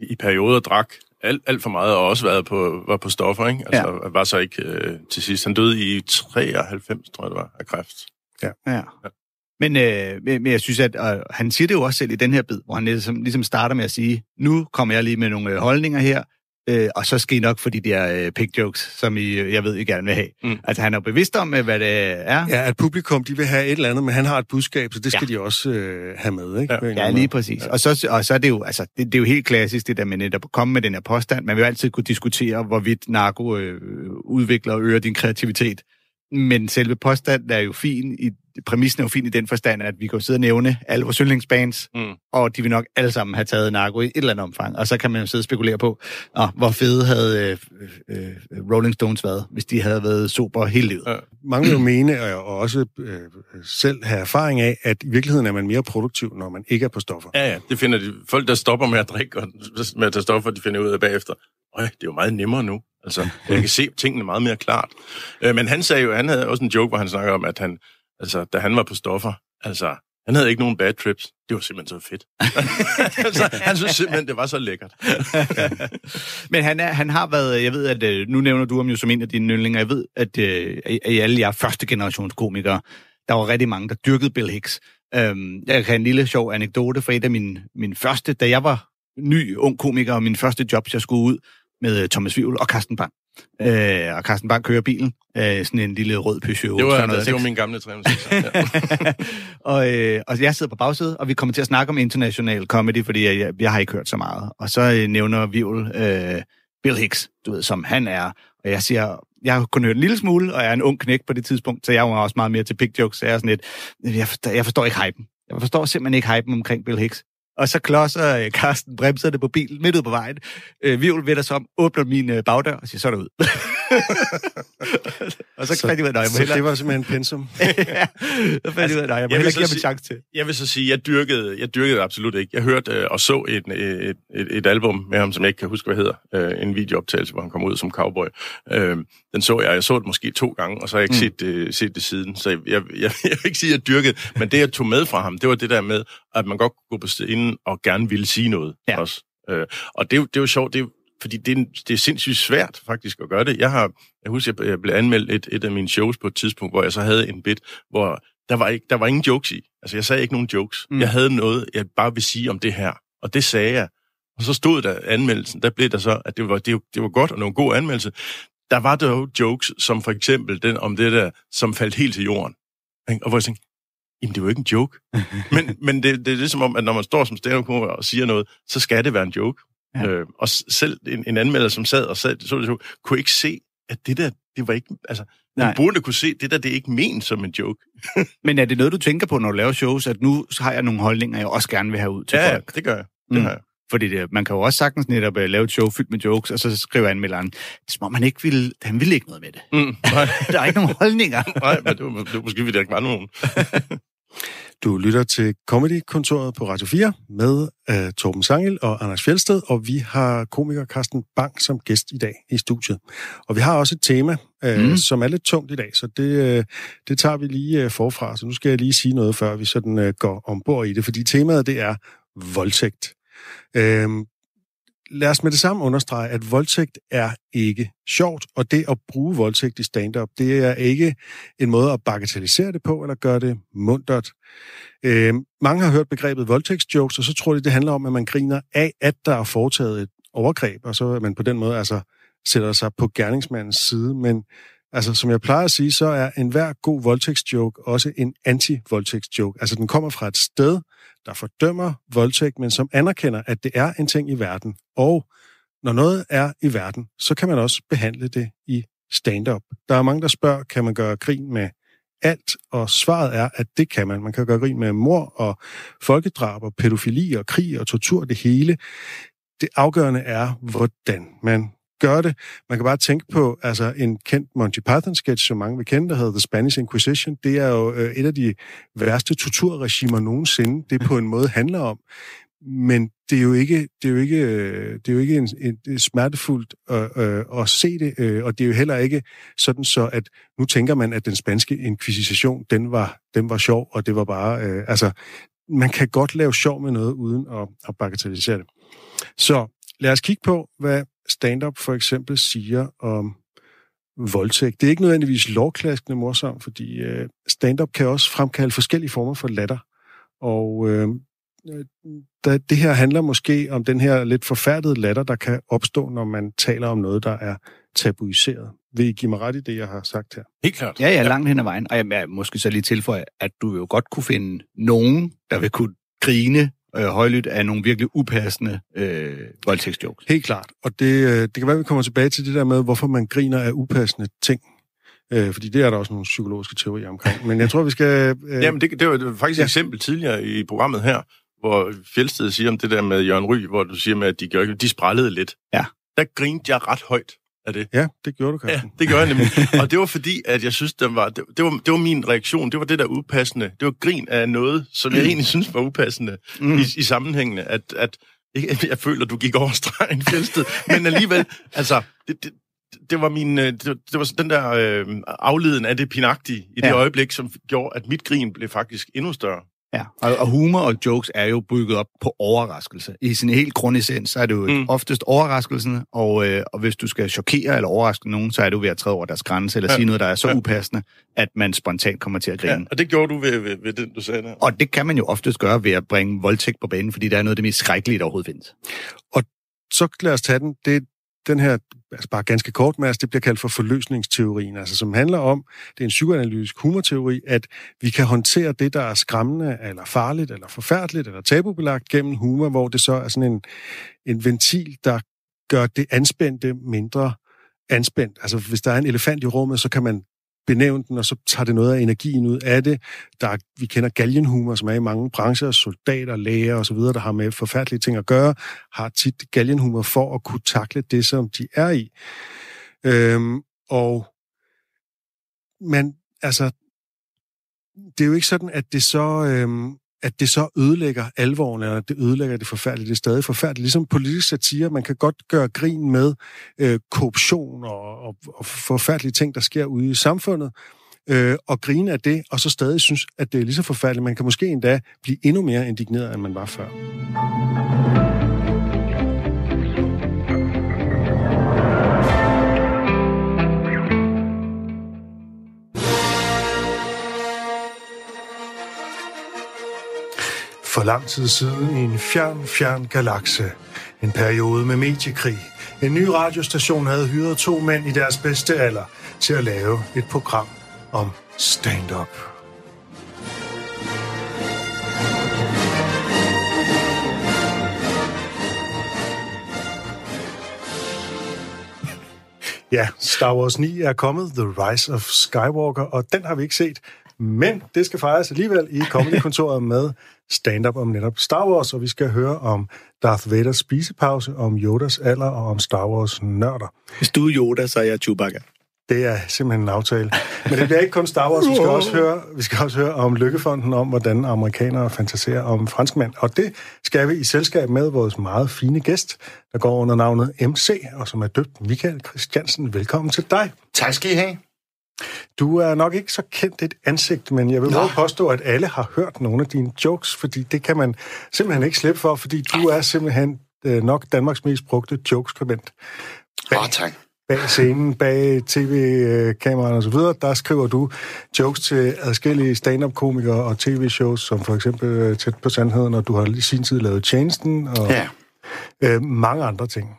i perioder drak alt, alt for meget, og også været på, var på stoffer, ikke? Altså, ja. var så ikke øh, til sidst. Han døde i 93, tror jeg det var, af kræft. Ja. Men, øh, men men jeg synes, at øh, han siger det jo også selv i den her bid, hvor han ligesom, ligesom starter med at sige, nu kommer jeg lige med nogle øh, holdninger her, øh, og så skal I nok for de der øh, pig jokes, som I, øh, jeg ved, I gerne vil have. Mm. Altså, han er bevidst om, øh, hvad det er. Ja, at publikum, de vil have et eller andet, men han har et budskab, så det skal Ja. de også øh, have med, ikke? Ja. Ja, lige præcis. Ja. Og, så, og så er det jo, altså, det, det er jo helt klassisk, det der med netop at komme med den her påstand. Man vil jo altid kunne diskutere, hvorvidt narko øh, udvikler og øger din kreativitet. Men selve påstanden er jo fin, i, præmissen er jo fin i den forstand, at vi kan jo sidde og nævne alle vores yndlingsbands, Mm. og de vil nok alle sammen have taget narko i et eller andet omfang. Og så kan man jo sidde og spekulere på, åh, hvor fede havde øh, øh, Rolling Stones været, hvis de havde været super hele livet. Ja. Mange vil jo mene, og også øh, selv have erfaring af, at i virkeligheden er man mere produktiv, når man ikke er på stoffer. Ja, ja, det finder de. Folk, der stopper med at drikke og med at tage stoffer, de finder ud af bagefter. Øj, det er jo meget nemmere nu. Altså, jeg kan se tingene meget mere klart. Øh, men han sagde jo, han havde også en joke, hvor han snakker om, at han, altså, da han var på stoffer, altså, han havde ikke nogen bad trips. Det var simpelthen så fedt. (laughs) altså, han synes simpelthen, det var så lækkert. (laughs) Men han, er, han har været, jeg ved, at øh, nu nævner du ham jo som en af dine yndlinger, jeg ved, at øh, i alle jer første generations komikere, der var rigtig mange, der dyrkede Bill Hicks. Øhm, jeg kan en lille sjov anekdote fra et af mine, mine første, da jeg var ny ung komiker, og min første job, jeg skulle ud med øh, Thomas Vivl og Carsten Bang. Øh, og Carsten Bang kører bilen, øh, sådan en lille rød Peugeot Det var, 306. det var min gamle 306. Ja. (laughs) og, øh, og jeg sidder på bagsædet, og vi kommer til at snakke om international comedy, fordi jeg, jeg, jeg har ikke hørt så meget. Og så øh, nævner Vivl øh, Bill Hicks, du ved, som han er. Og jeg siger, jeg har kun hørt en lille smule, og jeg er en ung knæk på det tidspunkt, så jeg var også meget mere til pig jokes. Så jeg er sådan lidt, jeg forstår, jeg forstår ikke hypen. Jeg forstår simpelthen ikke hypen omkring Bill Hicks. Og så klodser øh, Carsten bremserne på bilen midt ud på vejen. Øh, Vivl vender sig om, åbner min øh, bagdør og siger, så er der ud. (laughs) (laughs) og så, Så- fandt jeg ud af, "Nå, jeg må Så hellere... det var simpelthen pensum. (laughs) ja, så fandt jeg ud af, "Nå, jeg må (laughs) jeg vil så give sige- chance til. Jeg vil så sige, jeg dyrkede, jeg dyrkede absolut ikke. Jeg hørte øh, og så et, et, et, et album med ham, som jeg ikke kan huske, hvad hedder. Øh, en videooptagelse, hvor han kom ud som cowboy. Øh, den så jeg. Jeg så det måske to gange, og så har jeg ikke mm. set, det, set det siden. Så jeg, jeg, jeg, jeg vil ikke sige, at jeg dyrkede. Men det, jeg tog med fra ham, det var det der med, at man godt kunne gå på scenen og gerne ville sige noget Ja. også. Øh, og det, er jo- det er jo sjovt, det fordi det er, det er sindssygt svært faktisk at gøre det. Jeg har, jeg husker, jeg- blev anmeldt et, et af mine shows på et tidspunkt, hvor jeg så havde en bit, hvor der var, ikke, der var ingen jokes i. Altså, jeg sagde ikke nogen jokes. Mm. Jeg havde noget, jeg bare vil sige om det her. Og det sagde jeg. Og så stod der anmeldelsen, der blev der så, at det var, det, var- det var godt, og en god anmeldelse. Der var der jo jokes, som for eksempel den om det der, som faldt helt til jorden. Og hvor jeg tænkte, jamen det var ikke en joke. (laughs) men men det, det er ligesom om, at når man står som stand og siger noget, så skal det være en joke. Ja. Ja. Øh, og selv en, en anmelder, som sad og sad, så det, så, kunne ikke se, at det der, det var ikke, altså, Nej. man burde kunne se, det der, det er ikke ment som en joke. (laughs) Men er det noget, du tænker på, når du laver shows, at nu har jeg nogle holdninger, jeg også gerne vil have ud til Ja, ja, folk? det gør jeg. Mm. Det har jeg. Fordi det, man kan jo også sagtens netop uh, lave et show fyldt med jokes, og så skriver anmelderen, er som om han ikke ville, han ville ikke noget med det. Mm, nej, (laughs) Der er ikke nogen holdninger. (laughs) nej, men det var, det var måske, fordi der ikke var nogen. Du lytter til Comedy-kontoret på Radio 4 med uh, Torben Sangel og Anders Fjeldsted, og vi har komiker Carsten Bang som gæst i dag i studiet. Og vi har også et tema, uh, mm. som er lidt tungt i dag, så det, uh, det tager vi lige uh, forfra. Så nu skal jeg lige sige noget, før vi sådan uh, går ombord i det, fordi temaet det er voldtægt. Uh, lad os med det samme understrege, at voldtægt er ikke sjovt, og det at bruge voldtægt i stand-up, det er ikke en måde at bagatellisere det på, eller gøre det mundret. Øh, mange har hørt begrebet voldtægtsjokes, og så tror de, det handler om, at man griner af, at der er foretaget et overgreb, og så er man på den måde altså sætter sig på gerningsmandens side. Men altså, som jeg plejer at sige, så er enhver god voldtægtsjoke også en anti-voldtægtsjoke. Altså, den kommer fra et sted, der fordømmer voldtægt, men som anerkender, at det er en ting i verden. Og når noget er i verden, så kan man også behandle det i stand-up. Der er mange, der spørger, kan man gøre grin med alt, og svaret er, at det kan man. Man kan gøre grin med mor og folkedrab og pædofili og krig og tortur, det hele. Det afgørende er, hvordan man gøre det. Man kan bare tænke på altså, en kendt Monty Python-sketch, som mange vil kende, der hedder The Spanish Inquisition. Det er jo øh, et af de værste torturregimer nogensinde, det på en måde handler om. Men det er jo ikke, det er jo ikke, øh, det er jo ikke en, en, en smertefuldt at, øh, at se det, øh, og det er jo heller ikke sådan så, at nu tænker man, at den spanske inkvisition, den var, den var sjov, og det var bare, øh, altså, man kan godt lave sjov med noget, uden at, at bagatellisere det. Så lad os kigge på, hvad stand-up for eksempel siger om voldtægt. Det er ikke nødvendigvis lovklaskende morsomt, fordi øh, stand-up kan også fremkalde forskellige former for latter. Og øh, det her handler måske om den her lidt forfærdede latter, der kan opstå, når man taler om noget, der er tabuiseret. Vil I give mig ret i det, jeg har sagt her? Helt klart. Ja, ja, langt hen ad vejen. Og jeg, jeg måske så lige tilføje, at du jo godt kunne finde nogen, der vil kunne grine øh, højlydt af nogle virkelig upassende øh, voldtægtsjokes. Helt klart. Og det, øh, det kan være, at vi kommer tilbage til det der med, hvorfor man griner af upassende ting. Øh, fordi det er der også nogle psykologiske teorier omkring. Men jeg tror, vi skal... Øh... Jamen, det, det var faktisk ja. et eksempel tidligere i programmet her, hvor Fjeldsted siger om det der med Jørgen Ry, hvor du siger med, at de, gør, de sprællede lidt. Ja. Der grinte jeg ret højt af det. Ja, det gjorde du, Carsten. Ja, det gjorde jeg nemlig. (laughs) og det var fordi, at jeg synes, det var, det, det, var, det var min reaktion. Det var det der upassende. Det var grin af noget, som jeg egentlig synes var upassende mm. i, i sammenhængende. At, at jeg, jeg føler, du gik over stregen, Fjeldsted. Men alligevel, altså, det, det, det var min, det, det var den der øh, afleden af det pinagtige i det ja. øjeblik, som gjorde, at mit grin blev faktisk endnu større. Ja, og, og humor og jokes er jo bygget op på overraskelse. I sin helt grundessens, så er det jo mm. oftest overraskelsen, og, øh, og hvis du skal chokere eller overraske nogen, så er det jo ved at træde over deres grænse, eller ja. sige noget, der er så ja. upassende, at man spontant kommer til at grine. Ja, og det gjorde du ved, ved, ved det, du sagde der. Og det kan man jo oftest gøre ved at bringe voldtægt på banen, fordi det er noget af det mest skrækkelige, der overhovedet findes. Og så lad os tage den. Det, den her, altså bare ganske kort med, det bliver kaldt for forløsningsteorien, altså som handler om, det er en psykoanalytisk humorteori, at vi kan håndtere det, der er skræmmende, eller farligt, eller forfærdeligt, eller tabubelagt gennem humor, hvor det så er sådan en, en ventil, der gør det anspændte mindre anspændt. Altså hvis der er en elefant i rummet, så kan man benævne den, og så tager det noget af energien ud af det. Der er, vi kender galgenhumor, som er i mange brancher, soldater, læger osv., der har med forfærdelige ting at gøre, har tit galgenhumor for at kunne takle det, som de er i. Øhm, og man, altså, det er jo ikke sådan, at det så øhm, at det så ødelægger alvoren, eller det ødelægger det forfærdelige. Det er stadig forfærdeligt. Ligesom politisk satire, man kan godt gøre grin med øh, korruption og, og, og forfærdelige ting, der sker ude i samfundet, øh, og grine af det, og så stadig synes, at det er lige så forfærdeligt. Man kan måske endda blive endnu mere indigneret, end man var før. For lang tid siden i en fjern, fjern galakse. En periode med mediekrig. En ny radiostation havde hyret to mænd i deres bedste alder til at lave et program om stand-up. Ja, Star Wars 9 er kommet, The Rise of Skywalker, og den har vi ikke set. Men det skal fejres alligevel i Comedy-kontoret med stand-up om netop Star Wars, og vi skal høre om Darth Vaders spisepause, om Yodas alder og om Star Wars nørder. Hvis du er Yoda, så er jeg Chewbacca. Det er simpelthen en aftale. Men det bliver ikke kun Star Wars. Vi skal også høre, vi skal også høre om Lykkefonden, om hvordan amerikanere fantaserer om franskmænd. Og det skal vi i selskab med vores meget fine gæst, der går under navnet MC, og som er døbt Michael Christiansen. Velkommen til dig. Tak skal I have. Du er nok ikke så kendt et ansigt, men jeg vil Nå. påstå, at alle har hørt nogle af dine jokes, fordi det kan man simpelthen ikke slippe for, fordi du er simpelthen øh, nok Danmarks mest brugte jokeskribent. Bag, oh, tak. Bag scenen, bag tv-kameraerne osv., der skriver du jokes til adskillige stand-up-komikere og tv-shows, som for eksempel øh, Tæt på Sandheden, og du har i sin tid lavet Tjenesten og ja. øh, mange andre ting.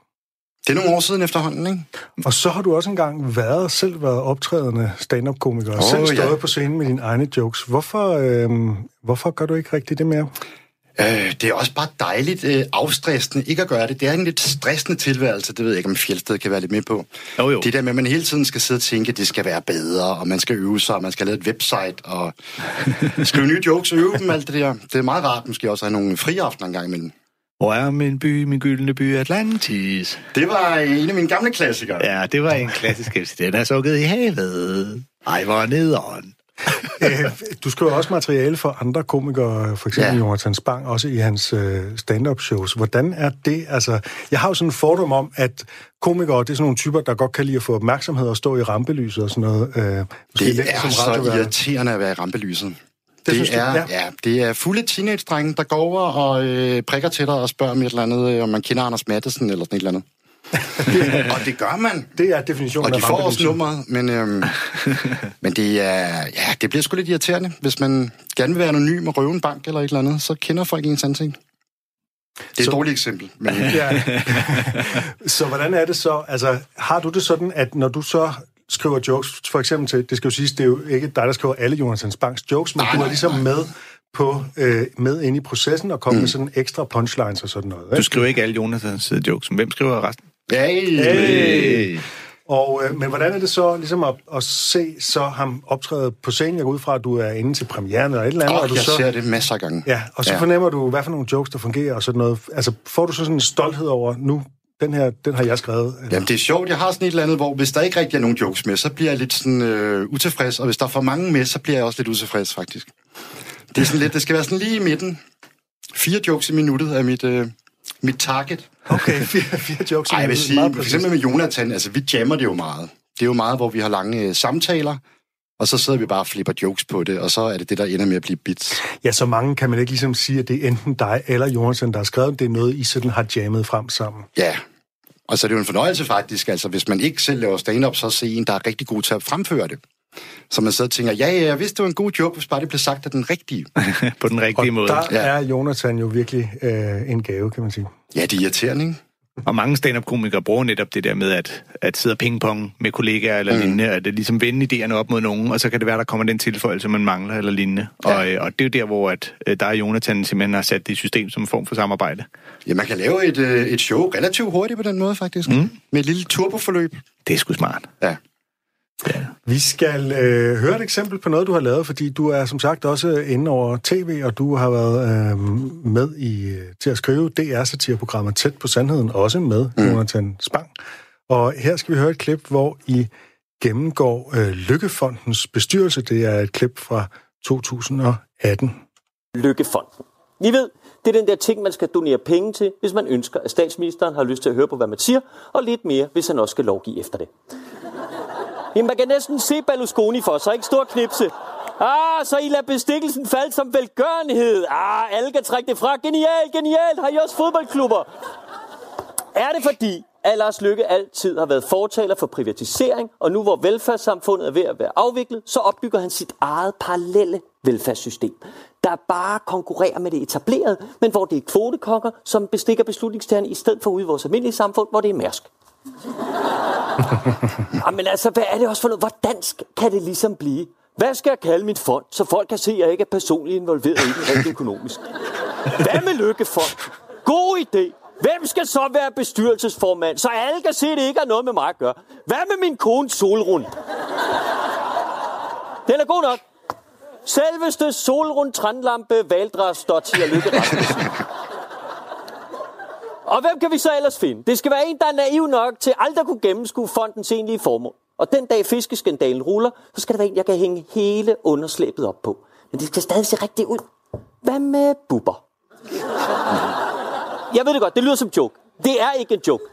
Det er nogle år siden efterhånden, ikke? Og så har du også engang været, selv været optrædende stand-up-komiker, og oh, selv stået ja. på scenen med dine egne jokes. Hvorfor, øh, hvorfor gør du ikke rigtigt det mere? Øh, det er også bare dejligt øh, afstressende ikke at gøre det. Det er en lidt stressende tilværelse, det ved jeg ikke, om Fjeldsted kan være lidt med på. Jo, jo. Det der med, at man hele tiden skal sidde og tænke, at det skal være bedre, og man skal øve sig, og man skal lave et website, og (laughs) skrive nye jokes og øve dem, alt det der. Det er meget rart måske også at have nogle friaftener en gang imellem. Hvor er min by, min gyldne by, Atlantis? Det var en af mine gamle klassikere. Ja, det var en klassisk FC. Den er sukket i havet. Ej, hvor nederen. Øh, du skriver også materiale for andre komikere, for eksempel ja. Jonathan Spang, også i hans øh, stand-up shows. Hvordan er det? Altså, jeg har jo sådan en fordom om, at komikere, det er sådan nogle typer, der godt kan lide at få opmærksomhed og stå i rampelyset og sådan noget. Øh, Det lidt er så irriterende at være i rampelyset. Det Det, synes det du? er, Ja. ja. det er fulde teenage-drenge, der går over og øh, prikker til dig og spørger om et eller andet, øh, om man kender Anders Mattesen eller sådan et eller andet. (laughs) og det gør man. Det er definitionen Og af de får også nummeret, men, øhm, (laughs) men det er, ja, det bliver sgu lidt irriterende. Hvis man gerne vil være anonym og røve en bank eller et eller andet, så kender folk ens ansigt. Det er Så- et dårligt eksempel, men (laughs) Ja. så hvordan er det så? Altså, har du det sådan, at når du så skriver jokes, for eksempel til, det skal jo siges, det er jo ikke dig, der skriver alle Jonathan Spangs jokes, men Nej, du er ligesom nej. med på øh, med ind i processen og kommer mm. med sådan ekstra punchlines og sådan noget. Du Ikke? skriver ikke alle Jonathans øh, jokes. Hvem skriver resten? hey, Hey! Og, øh, men hvordan er det så ligesom at, at se så ham optræde på scenen? Jeg går ud fra, at du er inde til premieren eller et eller andet, oh, og du jeg så... ser det masser af gange. Ja, og så. Ja. fornemmer du, hvad for nogle jokes, der fungerer og sådan noget. Altså, får du så sådan en stolthed over, nu, den her, den har jeg skrevet? Eller? Jamen, det er sjovt. Jeg har sådan et eller andet, hvor hvis der ikke rigtig er nogen jokes med, så bliver jeg lidt sådan øh, utilfreds. Og hvis der er for mange med, så bliver jeg også lidt utilfreds, faktisk. Det, er sådan lidt, det skal være sådan lige i midten. Fire jokes i minuttet er mit, øh, mit target. Okay, (laughs) fire, fire jokes. Ej, jeg vil sige, for eksempel med Jonathan, altså vi jammer det jo meget. Det er jo meget, hvor vi har lange øh, samtaler, og så sidder vi bare og flipper jokes på det, og så er det det, der ender med at blive bits. Ja, så mange kan man ikke ligesom sige, at det er enten dig eller Jonathan, der har skrevet, det er noget, I sådan har jammet frem sammen. Ja, og så er det jo en fornøjelse faktisk, altså hvis man ikke selv laver stand-up, så se en, der er rigtig god til at fremføre det. Så man sidder og tænker, ja, ja, jeg vidste, det var en god joke, hvis bare det blev sagt af den rigtige. (laughs) på den rigtige Og måde. der Ja. er Jonathan jo virkelig øh, en gave, kan man sige. Ja, det er irriterende, ikke? Og mange stand-up-komikere bruger netop det der med at, at sidde og pingpong med kollegaer eller mm. lignende, og det ligesom vende idéerne op mod nogen, og så kan det være, der kommer den tilføjelse, man mangler eller lignende. Ja. Og, øh, og det er jo der, hvor at, øh, der er Jonathan simpelthen har sat det i system som en form for samarbejde. Ja, man kan lave et, øh, et show relativt hurtigt på den måde, faktisk. Mm. Med et lille turboforløb. Det er sgu smart. Ja. Vi skal øh, høre et eksempel på noget, du har lavet, fordi du er som sagt også inde over tv, og du har været øh, med i øh, til at skrive DR-satireprogrammet Tæt på Sandheden, også med mm. Jonathan Spang. Og her skal vi høre et klip, hvor I gennemgår øh, Lykkefondens bestyrelse. Det er et klip fra 2018. Lykkefonden. I ved, det er den der ting, man skal donere penge til, hvis man ønsker, at statsministeren har lyst til at høre på, hvad man siger, og lidt mere, hvis han også skal lovgive efter det. Jamen, man kan næsten se Berlusconi for sig, ikke stor knipse. Ah, så I lader bestikkelsen falde som velgørenhed. Ah, alle kan trække det fra. Genialt, genialt. Har I også fodboldklubber? Er det fordi, at Lars Lykke altid har været fortaler for privatisering, og nu hvor velfærdssamfundet er ved at være afviklet, så opbygger han sit eget parallelle velfærdssystem, der bare konkurrerer med det etablerede, men hvor det er kvotekonger, som bestikker beslutningstagerne, i stedet for ude i vores almindelige samfund, hvor det er mærsk. Ah, Jamen altså, hvad er det også for noget? Hvor dansk kan det ligesom blive? Hvad skal jeg kalde mit fond, så folk kan se, at jeg ikke er personligt involveret i den rent økonomisk? Hvad med Lykkefond? God idé. Hvem skal så være bestyrelsesformand, så alle kan se, at det ikke har noget med mig at gøre? Hvad med min kone Solrund? Den er god nok. Selveste Solrund Trandlampe Valdras Dottir Lykke Rasmussen. Og hvem kan vi så ellers finde? Det skal være en, der er naiv nok til aldrig at kunne gennemskue fondens egentlige formål. Og den dag fiskeskandalen ruller, så skal der være en, jeg kan hænge hele underslæbet op på. Men det skal stadig se rigtigt ud. Hvad med buber? Jeg ved det godt, det lyder som joke. Det er ikke en joke.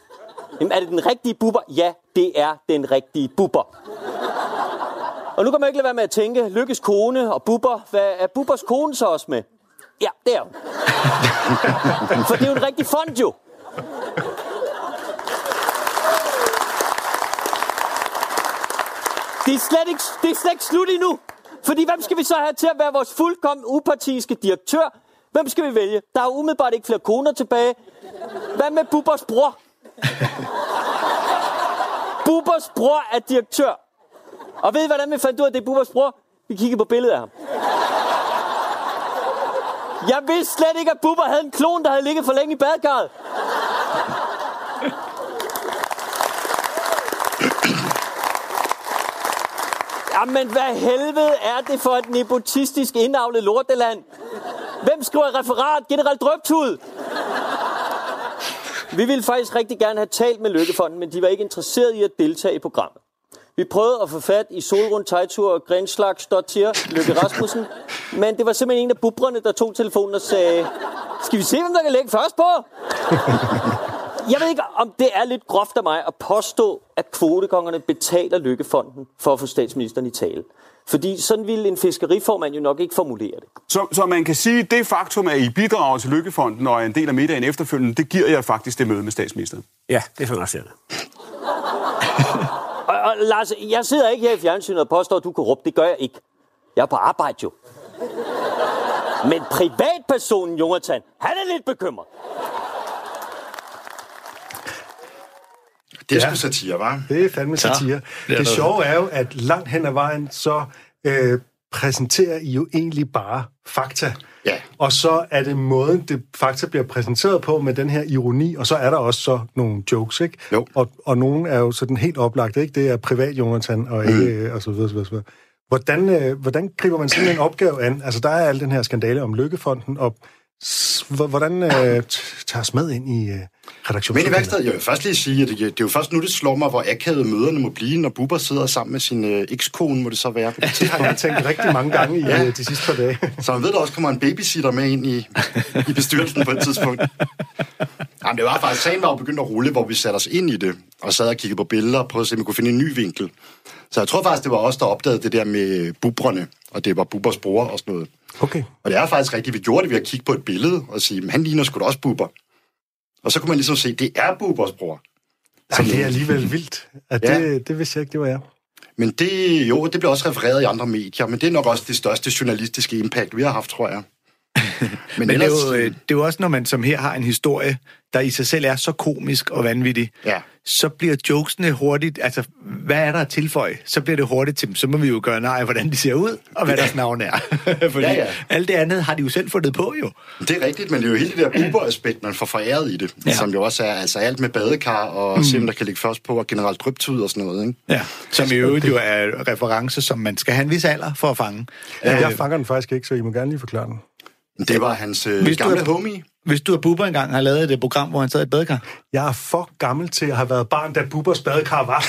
Jamen, er det den rigtige buber? Ja, det er den rigtige buber. Og nu kan man ikke lade være med at tænke, Lykkes kone og buber, hvad er bubers kone så også med? Ja, det er hun. For det er jo en rigtig fond jo. Det er slet ikke, det er slet ikke slut endnu. Fordi hvem skal vi så have til at være vores fuldkommen upartiske direktør? Hvem skal vi vælge? Der er umiddelbart ikke flere koner tilbage. Hvad med Bubbers bror? Bubbers bror er direktør. Og ved I, hvordan vi fandt ud af, at det er Bubbers bror? Vi kiggede på billedet af ham. Jeg vidste slet ikke, at Bubber havde en klon, der havde ligget for længe i badekarret. Jamen, hvad helvede er det for et nepotistisk indavlet lorteland? Hvem skriver referat? General Drøbtud? Vi ville faktisk rigtig gerne have talt med Lykkefonden, men de var ikke interesseret i at deltage i programmet. Vi prøvede at få fat i Solrund Tejtur og Grenslag Stottier, Lykke Rasmussen, men det var simpelthen en af bubrene, der tog telefonen og sagde, skal vi se, hvem der kan lægge først på? Jeg ved ikke, om det er lidt groft af mig at påstå, at kvotekongerne betaler Lykkefonden for at få statsministeren i tale. Fordi sådan ville en fiskeriformand jo nok ikke formulere det. Så, så man kan sige, at det faktum, at I bidrager til Lykkefonden og er en del af middagen efterfølgende, det giver jer faktisk det møde med statsministeren. Ja, det er sådan, jeg ser det. (laughs) Og, og Lars, jeg sidder ikke her i fjernsynet og påstår, at du er korrupt. Det gør jeg ikke. Jeg er på arbejde jo. Men privatpersonen, Jonathan, han er lidt bekymret. Det er sgu satire, var. Det er fandme satire. det er Det, det sjove er jo, at langt hen ad vejen, så øh, præsenterer I jo egentlig bare fakta. Ja. Og så er det måden, det fakta bliver præsenteret på med den her ironi, og så er der også så nogle jokes, ikke? Jo. Og, og nogen er jo sådan helt oplagt, ikke? Det er privat Jonathan, og, ikke, mm. og så videre, så videre, så videre. Hvordan, øh, hvordan griber man sådan en opgave an? Altså, der er al den her skandale om Lykkefonden, og hvordan øh, tager os med ind i øh, redaktionen? Men i værkstedet, jeg vil først lige sige, at det, det er jo først nu, det slår mig, hvor akavet møderne må blive, når Bubber sidder sammen med sin øh, ekskone, må det så være på (laughs) det Det har jeg tænkt rigtig mange gange i Ja. øh, de sidste par dage. Så man ved, der også kommer en babysitter med ind i, i bestyrelsen på et tidspunkt. Jamen, det var faktisk, sagen var jo begyndt at rulle, hvor vi satte os ind i det, og sad og kiggede på billeder, og prøvede at se, om vi kunne finde en ny vinkel. Så jeg tror faktisk, det var os, der opdagede det der med bubrene, og det var Bubbers bror og sådan noget. Okay. Og det er faktisk rigtigt, vi gjorde det ved at kigge på et billede og sige, "Men han ligner sgu da også Bubber. Og så kunne man ligesom se, det er Bubbers bror. Ej, det er alligevel (laughs) vildt. At det, Ja. det vidste jeg ikke, det var jeg. Men det, jo, det bliver også refereret i andre medier, men det er nok også det største journalistiske impact, vi har haft, tror jeg. (laughs) Men det er, jo, øh, det er jo også, når man som her har en historie, der i sig selv er så komisk og vanvittig, Ja. så bliver jokesene hurtigt, altså hvad er der at tilføje? Så bliver det hurtigt til dem, så må vi jo gøre nej af, hvordan de ser ud, og hvad deres navn er. (laughs) Fordi Ja, ja. alt det andet har de jo selv fundet på jo. Det er rigtigt, men det er jo hele det der Uber-aspekt, man får foræret i det, Ja. ja. som jo også er altså alt med badekar og mm. simpelthen der kan ligge først på og generelt dryptud og sådan noget. Ikke? Ja, som i øvrigt jo er referencer, som man skal have en vis alder for at fange. Ja, Øh, jeg fanger den faktisk ikke, så I må gerne lige forklare den. Det var hans øh, Hvis du gamle er- homie. Hvis du og Bubber engang har lavet et program, hvor han sad i et badekar, Jeg er for gammel til at have været barn, da Bubbers badekar var.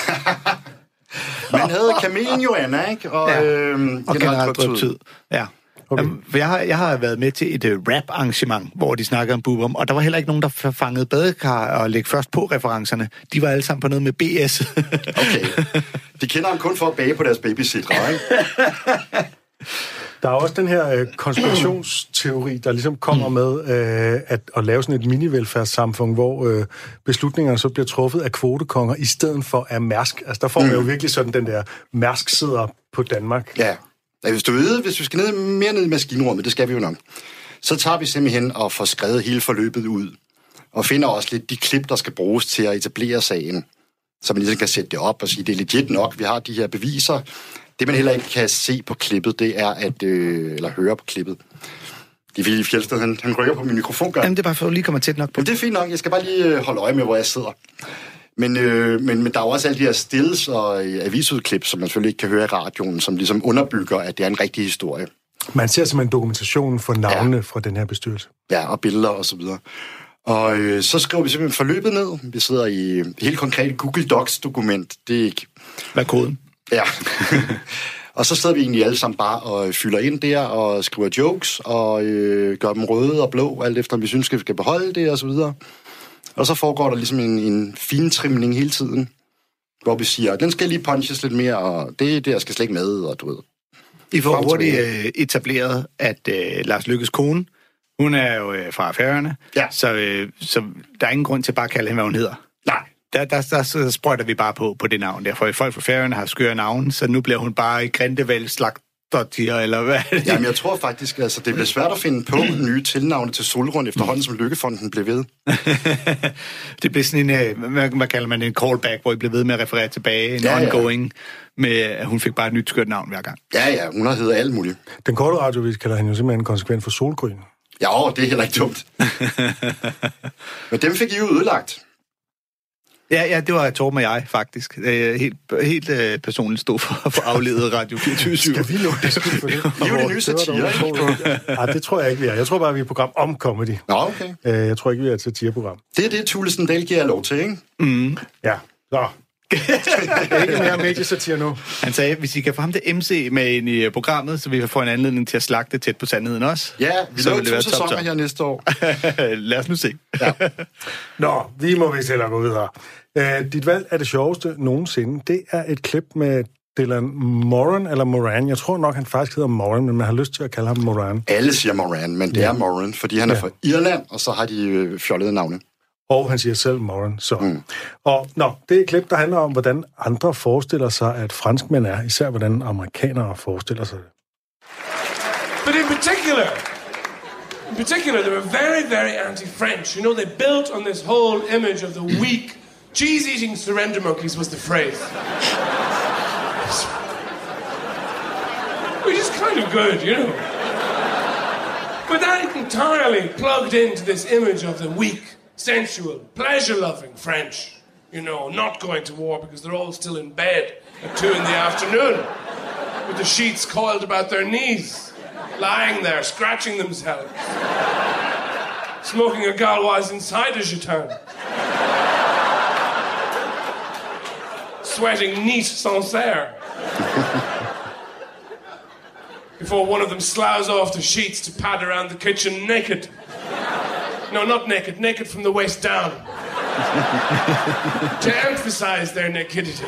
(laughs) Man havde kamelen Joanna, ikke? Og, Ja. øhm, og generelt drøbtid. Ja. Okay. Okay. Jamen, for jeg, har, jeg har været med til et uh, rap-arrangement, hvor de snakkede om Bubber, og der var heller ikke nogen, der fangede badekar og lægge først på referencerne. De var alle sammen på noget med BS. Okay. De kender ham kun for at bage på deres babysitter, ikke? (laughs) Der er også den her øh, konspirationsteori, der ligesom kommer med øh, at, at lave sådan et mini-velfærdssamfund, hvor øh, beslutningerne så bliver truffet af kvotekonger, i stedet for af Mærsk. Altså, der får man jo virkelig sådan den der, Mærsk sidder på Danmark. Ja. ja. Hvis du ved, hvis vi skal ned, mere ned i maskinrummet, det skal vi jo nok, så tager vi simpelthen og får skrevet hele forløbet ud. Og finder også lidt de klip, der skal bruges til at etablere sagen. Så man ligesom kan sætte det op og sige, det er legit nok, vi har de her beviser. Det, man heller ikke kan se på klippet, det er at... Øh, eller høre på klippet. Det er fordi Fjeldsted, han, han rykker på min mikrofon, gør. Jamen, det er bare for, at du lige kommer tæt nok på. Jamen, det er fint nok. Jeg skal bare lige øh, holde øje med, hvor jeg sidder. Men, øh, men, men der er jo også alle de her stills og øh, avisudklip, som man selvfølgelig ikke kan høre i radioen, som ligesom underbygger, at det er en rigtig historie. Man ser simpelthen dokumentationen for navnene ja. fra den her bestyrelse. Ja, og billeder og så videre. Og øh, så skriver vi simpelthen forløbet ned. Vi sidder i helt konkret Google Docs-dokument. Det er ikke... Hvad er koden? Ja. (laughs) og så sidder vi egentlig alle sammen bare og fylder ind der og skriver jokes og øh, gør dem røde og blå, alt efter om vi synes, vi skal beholde det og så videre. Og så foregår der ligesom en, en fintrimning hele tiden, hvor vi siger, den skal lige punches lidt mere, og det der skal slet ikke med, og du ved. I får hurtigt øh, etableret, at øh, Lars Lykkes kone, hun er jo øh, fra Færøerne, Ja. så, øh, så der er ingen grund til bare at kalde hende, hvad hun hedder. Nej, Der, der, der, så sprøjter vi bare på, på det navn der, for folk fra Færøerne har skøre navn, så nu bliver hun bare i Grindevæld Slagtertier, eller hvad? Jamen, jeg tror faktisk, altså, det bliver svært at finde på nye tilnavne til Solrund efterhånden, som Lykkefonden blev ved. (laughs) det bliver sådan en, øh, hvad, hvad kalder man en callback, hvor I bliver ved med at referere tilbage, en Ja, ja. ongoing, med at hun fik bare et nyt skørt navn hver gang. Ja, ja, hun har hedder alt muligt. Den korte radiovis kalder han jo simpelthen konsekvent for solgryn. Ja, åh, det er heller ikke dumt. (laughs) Men dem fik I jo ødelagt. Ja, ja, det var Torben og jeg, faktisk. Øh, Helt, helt øh, personligt stod for, for afledet Radio (laughs) 24 Skal vi nå det for det? (laughs) Vi er jo de nye satire? Nej, det tror jeg ikke, vi er. Jeg tror bare, vi er et program om comedy. Nå, okay. Øh, Jeg tror ikke, vi er et satireprogram. Det er det, Thulesen Dahl giver lov til, ikke? Ja, så. Ikke mere mediesatire nu. Han sagde, hvis I kan få ham til MC med ind i øh, programmet, så vi kan få en anledning til at slagte tæt på sandheden også. Ja, vi Så laver vil det to sæsoner her næste år. (laughs) Lad os nu se. (laughs) Nå, vi må vist hellere gå videre. Uh, dit valg er det sjoveste nogensinde. Det er et klip med Dylan Moran, eller Moran. Jeg tror nok, han faktisk hedder Moran, men man har lyst til at kalde ham Moran. Alle siger Moran, men det er Moran, fordi han er fra Irland, og så har de øh, fjollede navne. Og han siger selv Moran. Så. Mm. Og nå, det er et klip, der handler om, hvordan andre forestiller sig, at franskmænd er. Især hvordan amerikanere forestiller sig det. But in particular, in particular, they were very, very anti-French. You know, they built on this whole image of the weak, cheese-eating surrender monkeys was the phrase. Which is kind of good, you know. But that entirely plugged into this image of the weak, sensual, pleasure-loving French. You know, not going to war because they're all still in bed at two in the afternoon with the sheets coiled about their knees, lying there, scratching themselves, smoking a Gauloise inside a jeton, sweating neat Sancerre. Before one of them sloughs off the sheets to pad around the kitchen naked. No, not naked, naked from the waist down. (laughs) to emphasize their nakedity.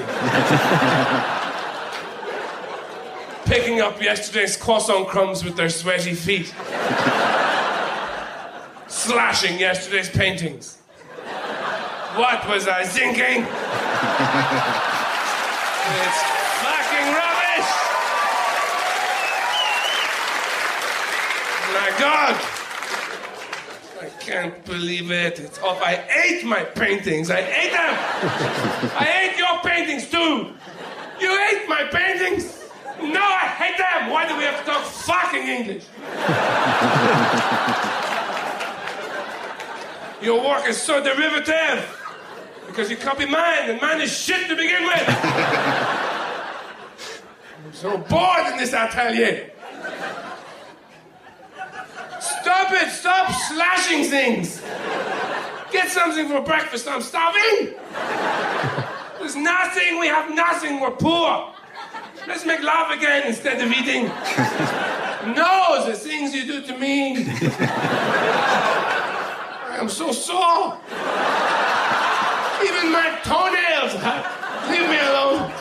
picking up yesterday's croissant crumbs with their sweaty feet, slashing yesterday's paintings. What was I thinking? it's fucking rubbish! My God! Can't believe it. It's off. I ate my paintings. I ate them. I ate your paintings too. You ate my paintings. No, I hate them. Why do we have to talk fucking English? Your work is so derivative because you copy mine, and mine is shit to begin with. (laughs) I'm so bored in this atelier. Stop it! Stop slashing things! Get something for breakfast, I'm starving! There's nothing, we have nothing, we're poor! Let's make love again instead of eating. no, the things you do to me. I am so sore. Even my toenails. Leave me alone.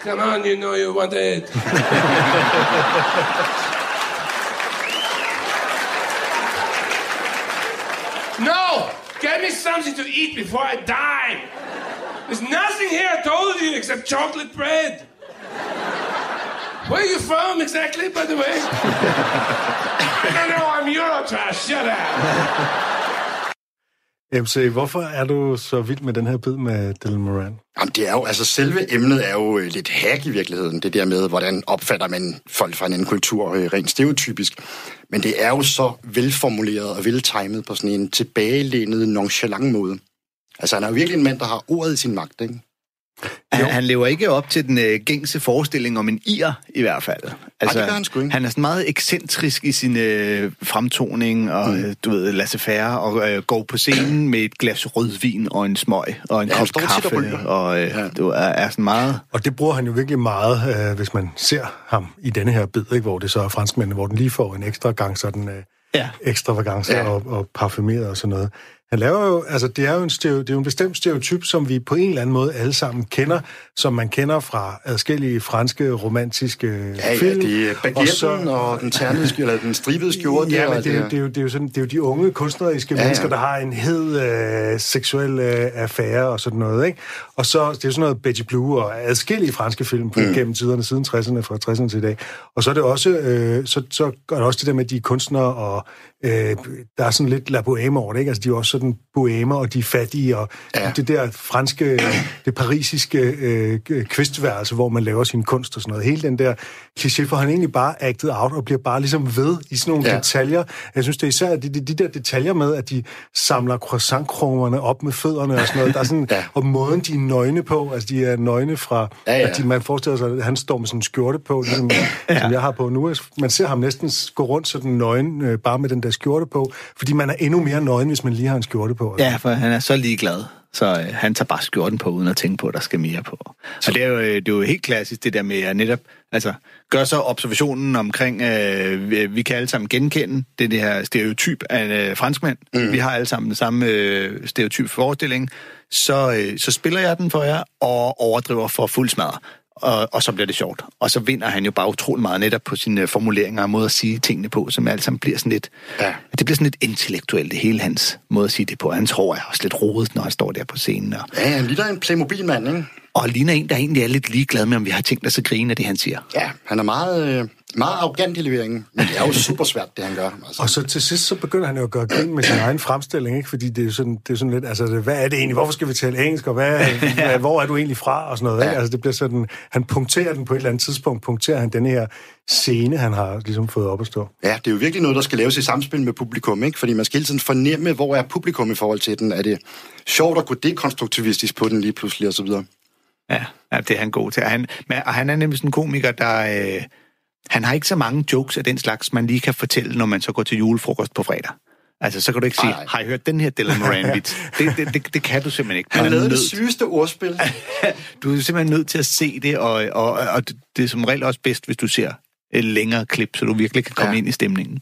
Come on, you know you want it. Get me something to eat before I die! There's nothing here I told you except chocolate bread. Where are you from exactly, by the way? I don't know, I'm Eurotrash, shut up! MC, hvorfor er du så vild med den her bid med Dylan Moran? Jamen, det er jo, altså selve emnet er jo øh, lidt hack i virkeligheden. Det der med, hvordan opfatter man folk fra en anden kultur øh, rent stereotypisk. Men det er jo så velformuleret og veltimet på sådan en tilbagelænet, nonchalant måde. Altså, han er jo virkelig en mand, der har ordet i sin magt, ikke? Han, han lever ikke op til den øh, gængse forestilling om en ir, i hvert fald. Altså, det gør han sgu ikke. Han er sådan meget ekscentrisk i sin øh, fremtoning, og mm. øh, du ved, lasse færre, og øh, går på scenen med et glas rødvin og en smøg, og en Ja, kop og kaffe, ryger. og øh, Ja. du er, er sådan meget... Og det bruger han jo virkelig meget, øh, hvis man ser ham i denne her bid, ikke? hvor det så er franskmændene, hvor den lige får en ekstra gang sådan øh, Ja. ekstravagance ja. og, og parfumeret og sådan noget. Han laver jo, altså det er jo en, stereo, det er jo en bestemt stereotyp, som vi på en eller anden måde alle sammen kender, som man kender fra adskillige franske romantiske Ja, ja, film. det er baguetten og, så- og den ternede eller den stribede skjorte. Ja, men det, er, jo- det, er jo, det, er jo sådan, det er jo de unge kunstneriske ja, ja. mennesker, der har en hed øh, seksuel øh, affære og sådan noget, ikke? Og så, det er jo sådan noget Betty Blue og adskillige franske film mm. gennem tiderne, siden 60'erne, fra 60'erne til i dag. Og så er det også, øh, så, så gør det også det der med, de er kunstnere, og øh, der er sådan lidt la bohème over det, ikke? Altså, de er også sådan bohemer, og de er fattige, og ja. det der franske, det parisiske øh, kvistværelse, hvor man laver sin kunst og sådan noget. Hele den der kliché, for han egentlig bare acted out, og bliver bare ligesom ved i sådan nogle ja. detaljer. Jeg synes, det er især de, de, de der detaljer med, at de samler croissant op med fødderne og sådan noget. Der er sådan, ja. (laughs) Og måden, de er nøgne på, altså de er nøgne fra, ja, ja. at de, man forestiller sig, at han står med sådan en skjorte på, ligesom, ja. som jeg har på nu. Man ser ham næsten gå rundt sådan nøgen, øh, bare med den der skjorte på, fordi man er endnu mere nøgen, hvis man lige har en skjorte på. Ja, for han er så ligeglad. Så øh, han tager bare skjorten på, uden at tænke på, at der skal mere på. Så det er jo, øh, det er jo helt klassisk, det der med at netop altså, gøre så observationen omkring, øh, vi, vi kan alle sammen genkende det, det her stereotyp af øh, franskmænd. Mm. Vi har alle sammen den samme øh, stereotyp forestilling. Så, øh, så spiller jeg den for jer og overdriver for fuld smadre og, og så bliver det sjovt. Og så vinder han jo bare utrolig meget netop på sine formuleringer og måde at sige tingene på, som alt sammen bliver sådan lidt... Ja. Det bliver sådan lidt intellektuelt, det hele hans måde at sige det på. Hans hår er også lidt rodet, når han står der på scenen. Og... Ja, han ligner en Playmobil-mand, ikke? Og ligner en, der egentlig er lidt ligeglad med, om vi har tænkt os at grine af det, han siger. Ja, han er meget, øh, meget arrogant i leveringen, men det er jo super svært, det han gør. Altså. Og så til sidst, så begynder han jo at gøre grin med sin egen fremstilling, ikke? fordi det er, sådan, det er sådan lidt, altså, hvad er det egentlig, hvorfor skal vi tale engelsk, og hvad, (laughs) hvad, hvor er du egentlig fra, og sådan noget. Ja. Ikke? Altså, det bliver sådan, han punkterer den på et eller andet tidspunkt, punkterer han den her scene, han har ligesom fået op at stå. Ja, det er jo virkelig noget, der skal laves i samspil med publikum, ikke? fordi man skal hele tiden fornemme, hvor er publikum i forhold til den. Er det sjovt at gå dekonstruktivistisk på den lige pludselig, og så videre. Ja, ja, det er han god til. Og han, og han er nemlig sådan en komiker, der... Øh, han har ikke så mange jokes af den slags, man lige kan fortælle, når man så går til julefrokost på fredag. Altså, så kan du ikke sige, har I hørt den her Dylan moran vits (laughs) det, det, det, det kan du simpelthen ikke. Han lavede det sygeste ordspil. (laughs) du er simpelthen nødt til at se det, og, og, og det er som regel også bedst, hvis du ser et længere klip, så du virkelig kan komme ja. ind i stemningen.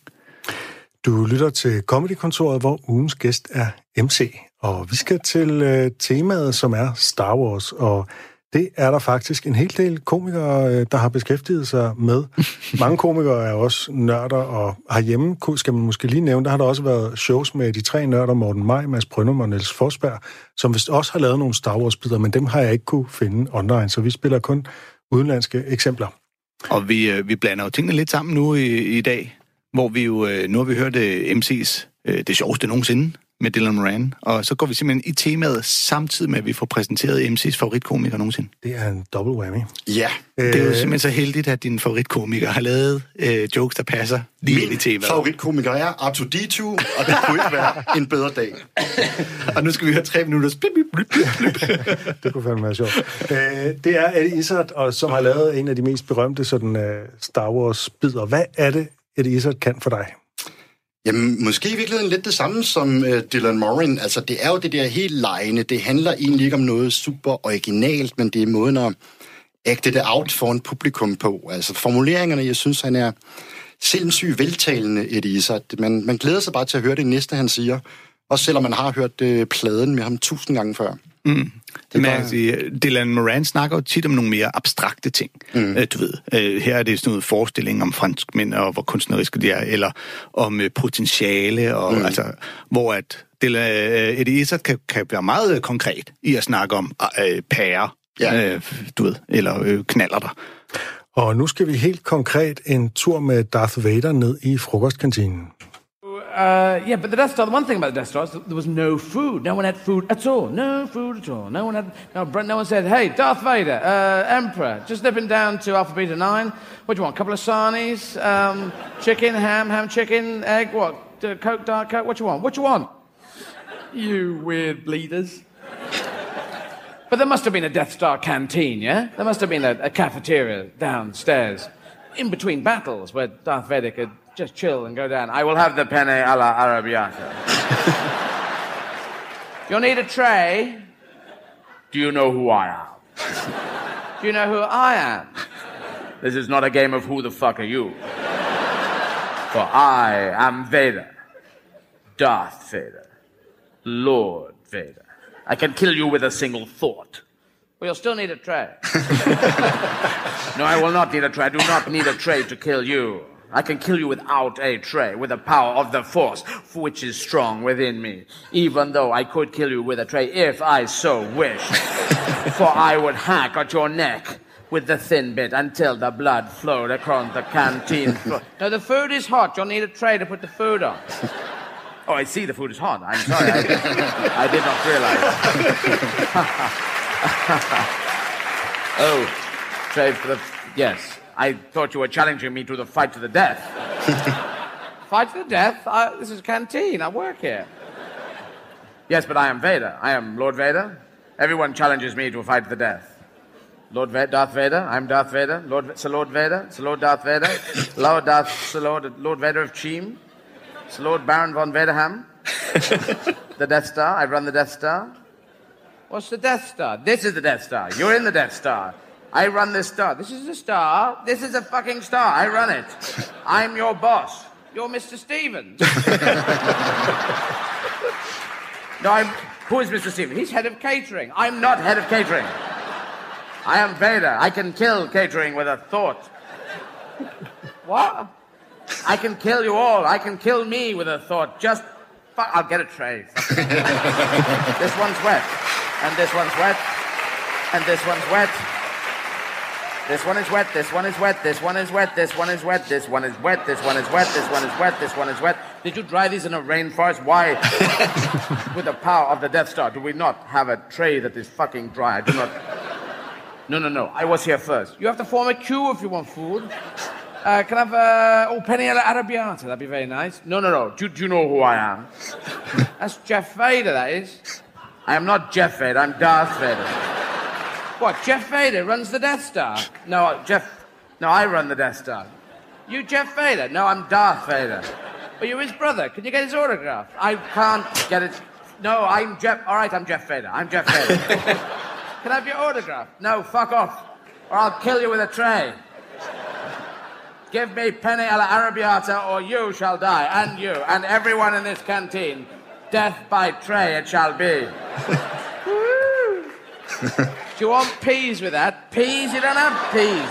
Du lytter til Comedy-kontoret, hvor ugens gæst er MC. Og vi skal til uh, temaet, som er Star Wars. Og det er der faktisk en hel del komikere, øh, der har beskæftiget sig med. (laughs) Mange komikere er også nørder, og herhjemme, skal man måske lige nævne, der har der også været shows med de tre nørder, Morten Maj, Mads Brønum og Niels Forsberg, som vist også har lavet nogle Star Wars-bidder, men dem har jeg ikke kunne finde online, så vi spiller kun udenlandske eksempler. Og vi, øh, vi blander jo tingene lidt sammen nu i, i dag, hvor vi jo, øh, nu har vi hørt MC's det sjoveste nogensinde, med Dylan Moran. Og så går vi simpelthen i temaet samtidig med, at vi får præsenteret MC's favoritkomiker nogensinde. Det er en double whammy. Ja. Det er jo simpelthen så heldigt, at din favoritkomiker har lavet øh, jokes, der passer lige Min ind i temaet. favoritkomiker er Arthur D2, og det kunne ikke være en bedre dag. (laughs) og nu skal vi høre tre minutter. Blip, blip, blip, (laughs) det kunne fandme være sjovt. Øh, det er Eddie Izzard, og som har lavet en af de mest berømte sådan, uh, Star Wars-bidder. Hvad er det, Eddie Izzard kan for dig? Jamen, måske i virkeligheden lidt det samme som øh, Dylan Morin. Altså, det er jo det der helt lejende. Det handler egentlig ikke om noget super originalt, men det er måden at ægte det out for en publikum på. Altså, formuleringerne, jeg synes, han er sindssygt veltalende, Eddie Izzard. Man, man glæder sig bare til at høre det næste, han siger. Også selvom man har hørt øh, pladen med ham tusind gange før. Mm. Det man kan sige, Dylan Moran snakker jo tit om nogle mere abstrakte ting. Mm. Øh, du ved, øh, her er det sådan noget forestilling om franskmænd og hvor kunstneriske de er, eller om øh, potentiale, og, mm. altså, hvor at Dylan, Eddie Izzard kan, kan være meget konkret i at snakke om øh, pærer, ja. øh, du ved, eller øh, knaller der. Og nu skal vi helt konkret en tur med Darth Vader ned i frokostkantinen. Uh, yeah, but the Death Star, the one thing about the Death Star is that there was no food. No one had food at all. No food at all. No one had, no, no one said, hey, Darth Vader, uh, Emperor, just nipping down to Alpha Beta 9. What do you want? A couple of sarnies, um, chicken, ham, ham, chicken, egg, what? Uh, Coke, Dark Coke? What do you want? What do you want? You weird bleeders. but there must have been a Death Star canteen, yeah? There must have been a, a cafeteria downstairs in between battles where Darth Vader could just chill and go down. I will have the penne alla arrabbiata. (laughs) You'll need a tray. Do you know who I am? (laughs) Do you know who I am? This is not a game of who the fuck are you. For I am Vader. Darth Vader. Lord Vader. I can kill you with a single thought. Well, you'll still need a tray. (laughs) no, I will not need a tray. I do not need a tray to kill you. I can kill you without a tray, with the power of the force, which is strong within me. Even though I could kill you with a tray if I so wished. (laughs) For I would hack at your neck with the thin bit until the blood flowed across the canteen (laughs) floor. now, the food is hot. You'll need a tray to put the food on. (laughs) Oh, I see the food is hot. I'm sorry. I, I did not realize. oh, tray for the. Yes. I thought you were challenging me to the fight to the death. (laughs) fight to the death? I, this is a canteen. I work here. Yes, but I am Vader. I am Lord Vader. Everyone challenges me to a fight to the death. Lord Va- Darth Vader. I'm Darth Vader. Lord Sir Lord Vader. Sir Lord Darth Vader. (laughs) Lord Darth Sir Lord, Lord Vader of Cheam. Sir Lord Baron von Vaderham. (laughs) the Death Star. I run the Death Star. What's the Death Star? This is the Death Star. You're in the Death Star. I run this star. This is a star. This is a fucking star. I run it. (laughs) I'm your boss. You're Mr. Stevens. (laughs) no, I'm. Who is Mr. Stevens? He's head of catering. I'm not head of catering. I am Vader. I can kill catering with a thought. What? I can kill you all. I can kill me with a thought. Just. Fuck, I'll get a tray. (laughs) This one's wet. And this one's wet. And this one's wet. This one is wet, this one is wet, this one is wet, this one is wet, this one is wet, this one is wet, this one is wet, this one is wet. Did you dry these in a rainforest? Why? (laughs) With the power of the Death Star, do we not have a tray that is fucking dry? I do not. (laughs) No, no, no. I was here first. You have to form a queue if you want food. Uh, can I have uh, oh penny alla arrabbiata? That'd be very nice. No, no, no. Do, do you know who I am? (laughs) That's Jeff Vader. That is. I am not Jeff Vader. I'm Darth Vader. What? Jeff Vader runs the Death Star? No, Jeff. No, I run the Death Star. You Jeff Vader? No, I'm Darth Vader. Are you his brother? Can you get his autograph? I can't get it. No, I'm Jeff. All right, I'm Jeff Vader. I'm Jeff Vader. (laughs) Can I have your autograph? No, fuck off, or I'll kill you with a tray. Give me penny alla arrabbiata, or you shall die, and you, and everyone in this canteen. Death by tray it shall be. (laughs) (laughs) You want peas with that? Peas? You don't have peas.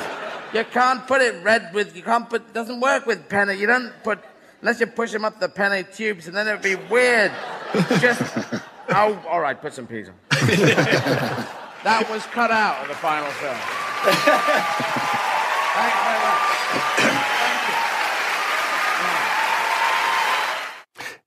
You can't put it red with. You can't put. Doesn't work with penny. You don't put unless you push them up the penny tubes, and then it'd be weird. Just. (laughs) Oh, all right. Put some peas on. (laughs) that was cut out of the final film. Thanks very much.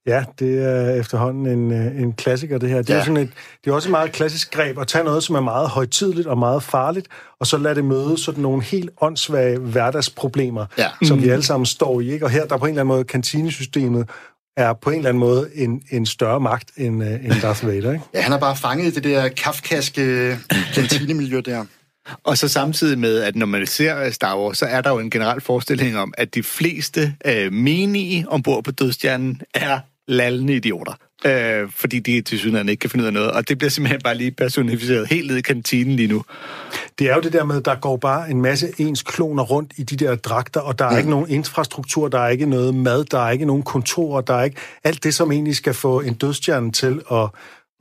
Ja, det er efterhånden en, øh, en klassiker, det her. Det, ja. er sådan et, det er også et meget klassisk greb at tage noget, som er meget højtidligt og meget farligt, og så lade det møde sådan nogle helt åndssvage hverdagsproblemer, Ja. som vi alle sammen står i. Ikke? Og her, der på en eller anden måde, kantinesystemet er på en eller anden måde en, en større magt end, øh, end Darth Vader. Ikke? Ja, han er bare fanget i det der kafkaske kantinemiljø der. (clears throat) Og så samtidig med, at når man ser Star Wars, så er der jo en generel forestilling om, at de fleste øh, menige ombord på dødstjernen er lallende idioter. Øh, fordi de til synligheden ikke kan finde ud af noget. Og det bliver simpelthen bare lige personificeret helt ned i kantinen lige nu. Det er jo det der med, der går bare en masse ens kloner rundt i de der dragter, og der er Ja. ikke nogen infrastruktur, der er ikke noget mad, der er ikke nogen kontorer, der er ikke alt det, som egentlig skal få en dødstjerne til at,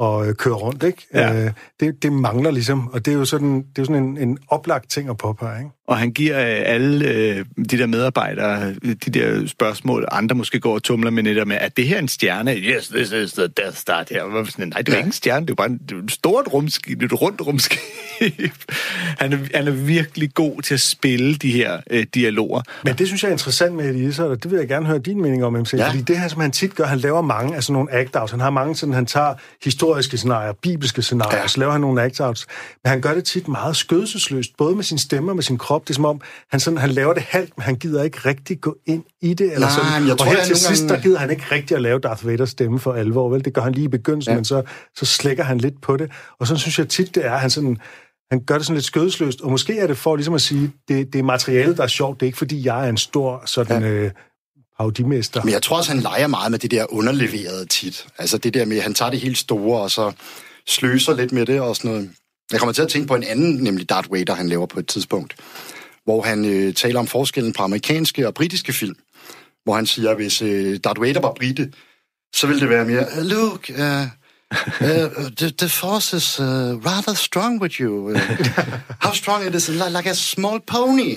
at øh, køre rundt. Ikke? Ja. Øh, det, det mangler ligesom, og det er jo sådan, det er jo sådan en, en oplagt ting at påpege. Ikke? Og han giver øh, alle øh, de der medarbejdere øh, de der spørgsmål, andre måske går og tumler med netop med, at det her er en stjerne? Yes, this is the Death Star. Det her. Sådan, Nej, det er ja. ikke en stjerne, det er bare en, det er et stort rumskib, det er et rundt rumskib. (laughs) han, er, han er virkelig god til at spille de her øh, dialoger. Men det synes jeg er interessant med Elisa, og det vil jeg gerne høre din mening om, MC. Ja. Fordi det her, som han tit gør, han laver mange af sådan nogle act-outs. Han har mange sådan, han tager historiske scenarier, bibelske scenarier. Ja. så laver han nogle act-outs. Men han gør det tit meget skødelsesløst, både med sin stemme og med sin krop. Det er som om, han, sådan, han laver det halvt, men han gider ikke rigtig gå ind i det. Eller Nej, sådan. jeg og tror, her jeg til sidst, gange- der gider han ikke rigtig at lave Darth Vaders stemme for alvor. Vel? Det gør han lige i begyndelsen. Ja. men så, så slækker han lidt på det. Og så synes jeg tit, det er, at han sådan han gør det sådan lidt skødesløst, og måske er det for ligesom at sige, det, det er materialet, der er sjovt, det er ikke fordi, jeg er en stor sådan ja. øh, paudimester. Men jeg tror også, han leger meget med det der underleverede tit. Altså det der med, at han tager det helt store, og så sløser lidt med det og sådan noget. Jeg kommer til at tænke på en anden, nemlig Darth Vader, han laver på et tidspunkt, hvor han øh, taler om forskellen på amerikanske og britiske film. Hvor han siger, at hvis øh, Darth Vader var brite, så ville det være mere, "Uh, Luke, uh, uh, the, the force is uh, rather strong with you. Uh, how strong it is, like, like a small pony.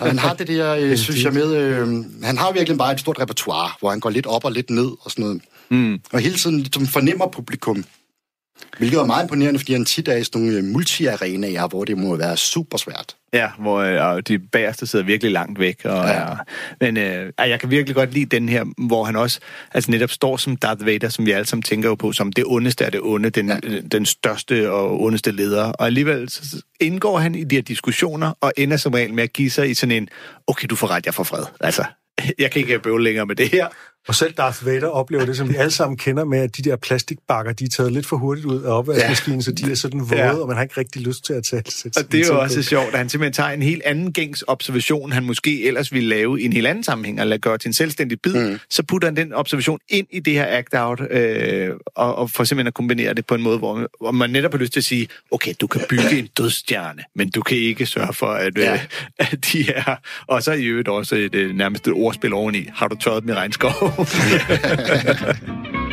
og han har det der, øh, synes jeg, med... Øh, han har virkelig bare et stort repertoire, hvor han går lidt op og lidt ned og sådan noget. Mm. Og hele tiden ligesom fornemmer publikum. Hvilket var meget imponerende, fordi han tit er i sådan nogle øh, multi-arenaer, hvor det må være super svært. Ja, hvor øh, de bagerste sidder virkelig langt væk. Og, ja. Ja, men øh, jeg kan virkelig godt lide den her, hvor han også altså netop står som Darth Vader, som vi alle sammen tænker jo på, som det ondeste af det onde, den, ja. den største og ondeste leder. Og alligevel så indgår han i de her diskussioner, og ender som regel med at give sig i sådan en, okay, du får ret, jeg får fred. Altså, (laughs) jeg kan ikke bøvle længere med det her. Og selv Darth Vader oplever det, som vi alle sammen kender med, at de der plastikbakker, de er taget lidt for hurtigt ud af opvaskemaskinen, ja. så de er sådan våde, ja. og man har ikke rigtig lyst til at tage Og det er jo også sjovt, at han simpelthen tager en helt anden gængs observation, han måske ellers ville lave i en helt anden sammenhæng, eller gøre til en selvstændig bid, mm. så putter han den observation ind i det her act-out, øh, og, og får simpelthen at kombinere det på en måde, hvor, hvor man netop har lyst til at sige, okay, du kan bygge en dødstjerne, men du kan ikke sørge for, at, ja. øh, (laughs) at de er... Og så i øvrigt også et, nærmest et ordspil oveni. Har du tørret dem i regnskov? 思って。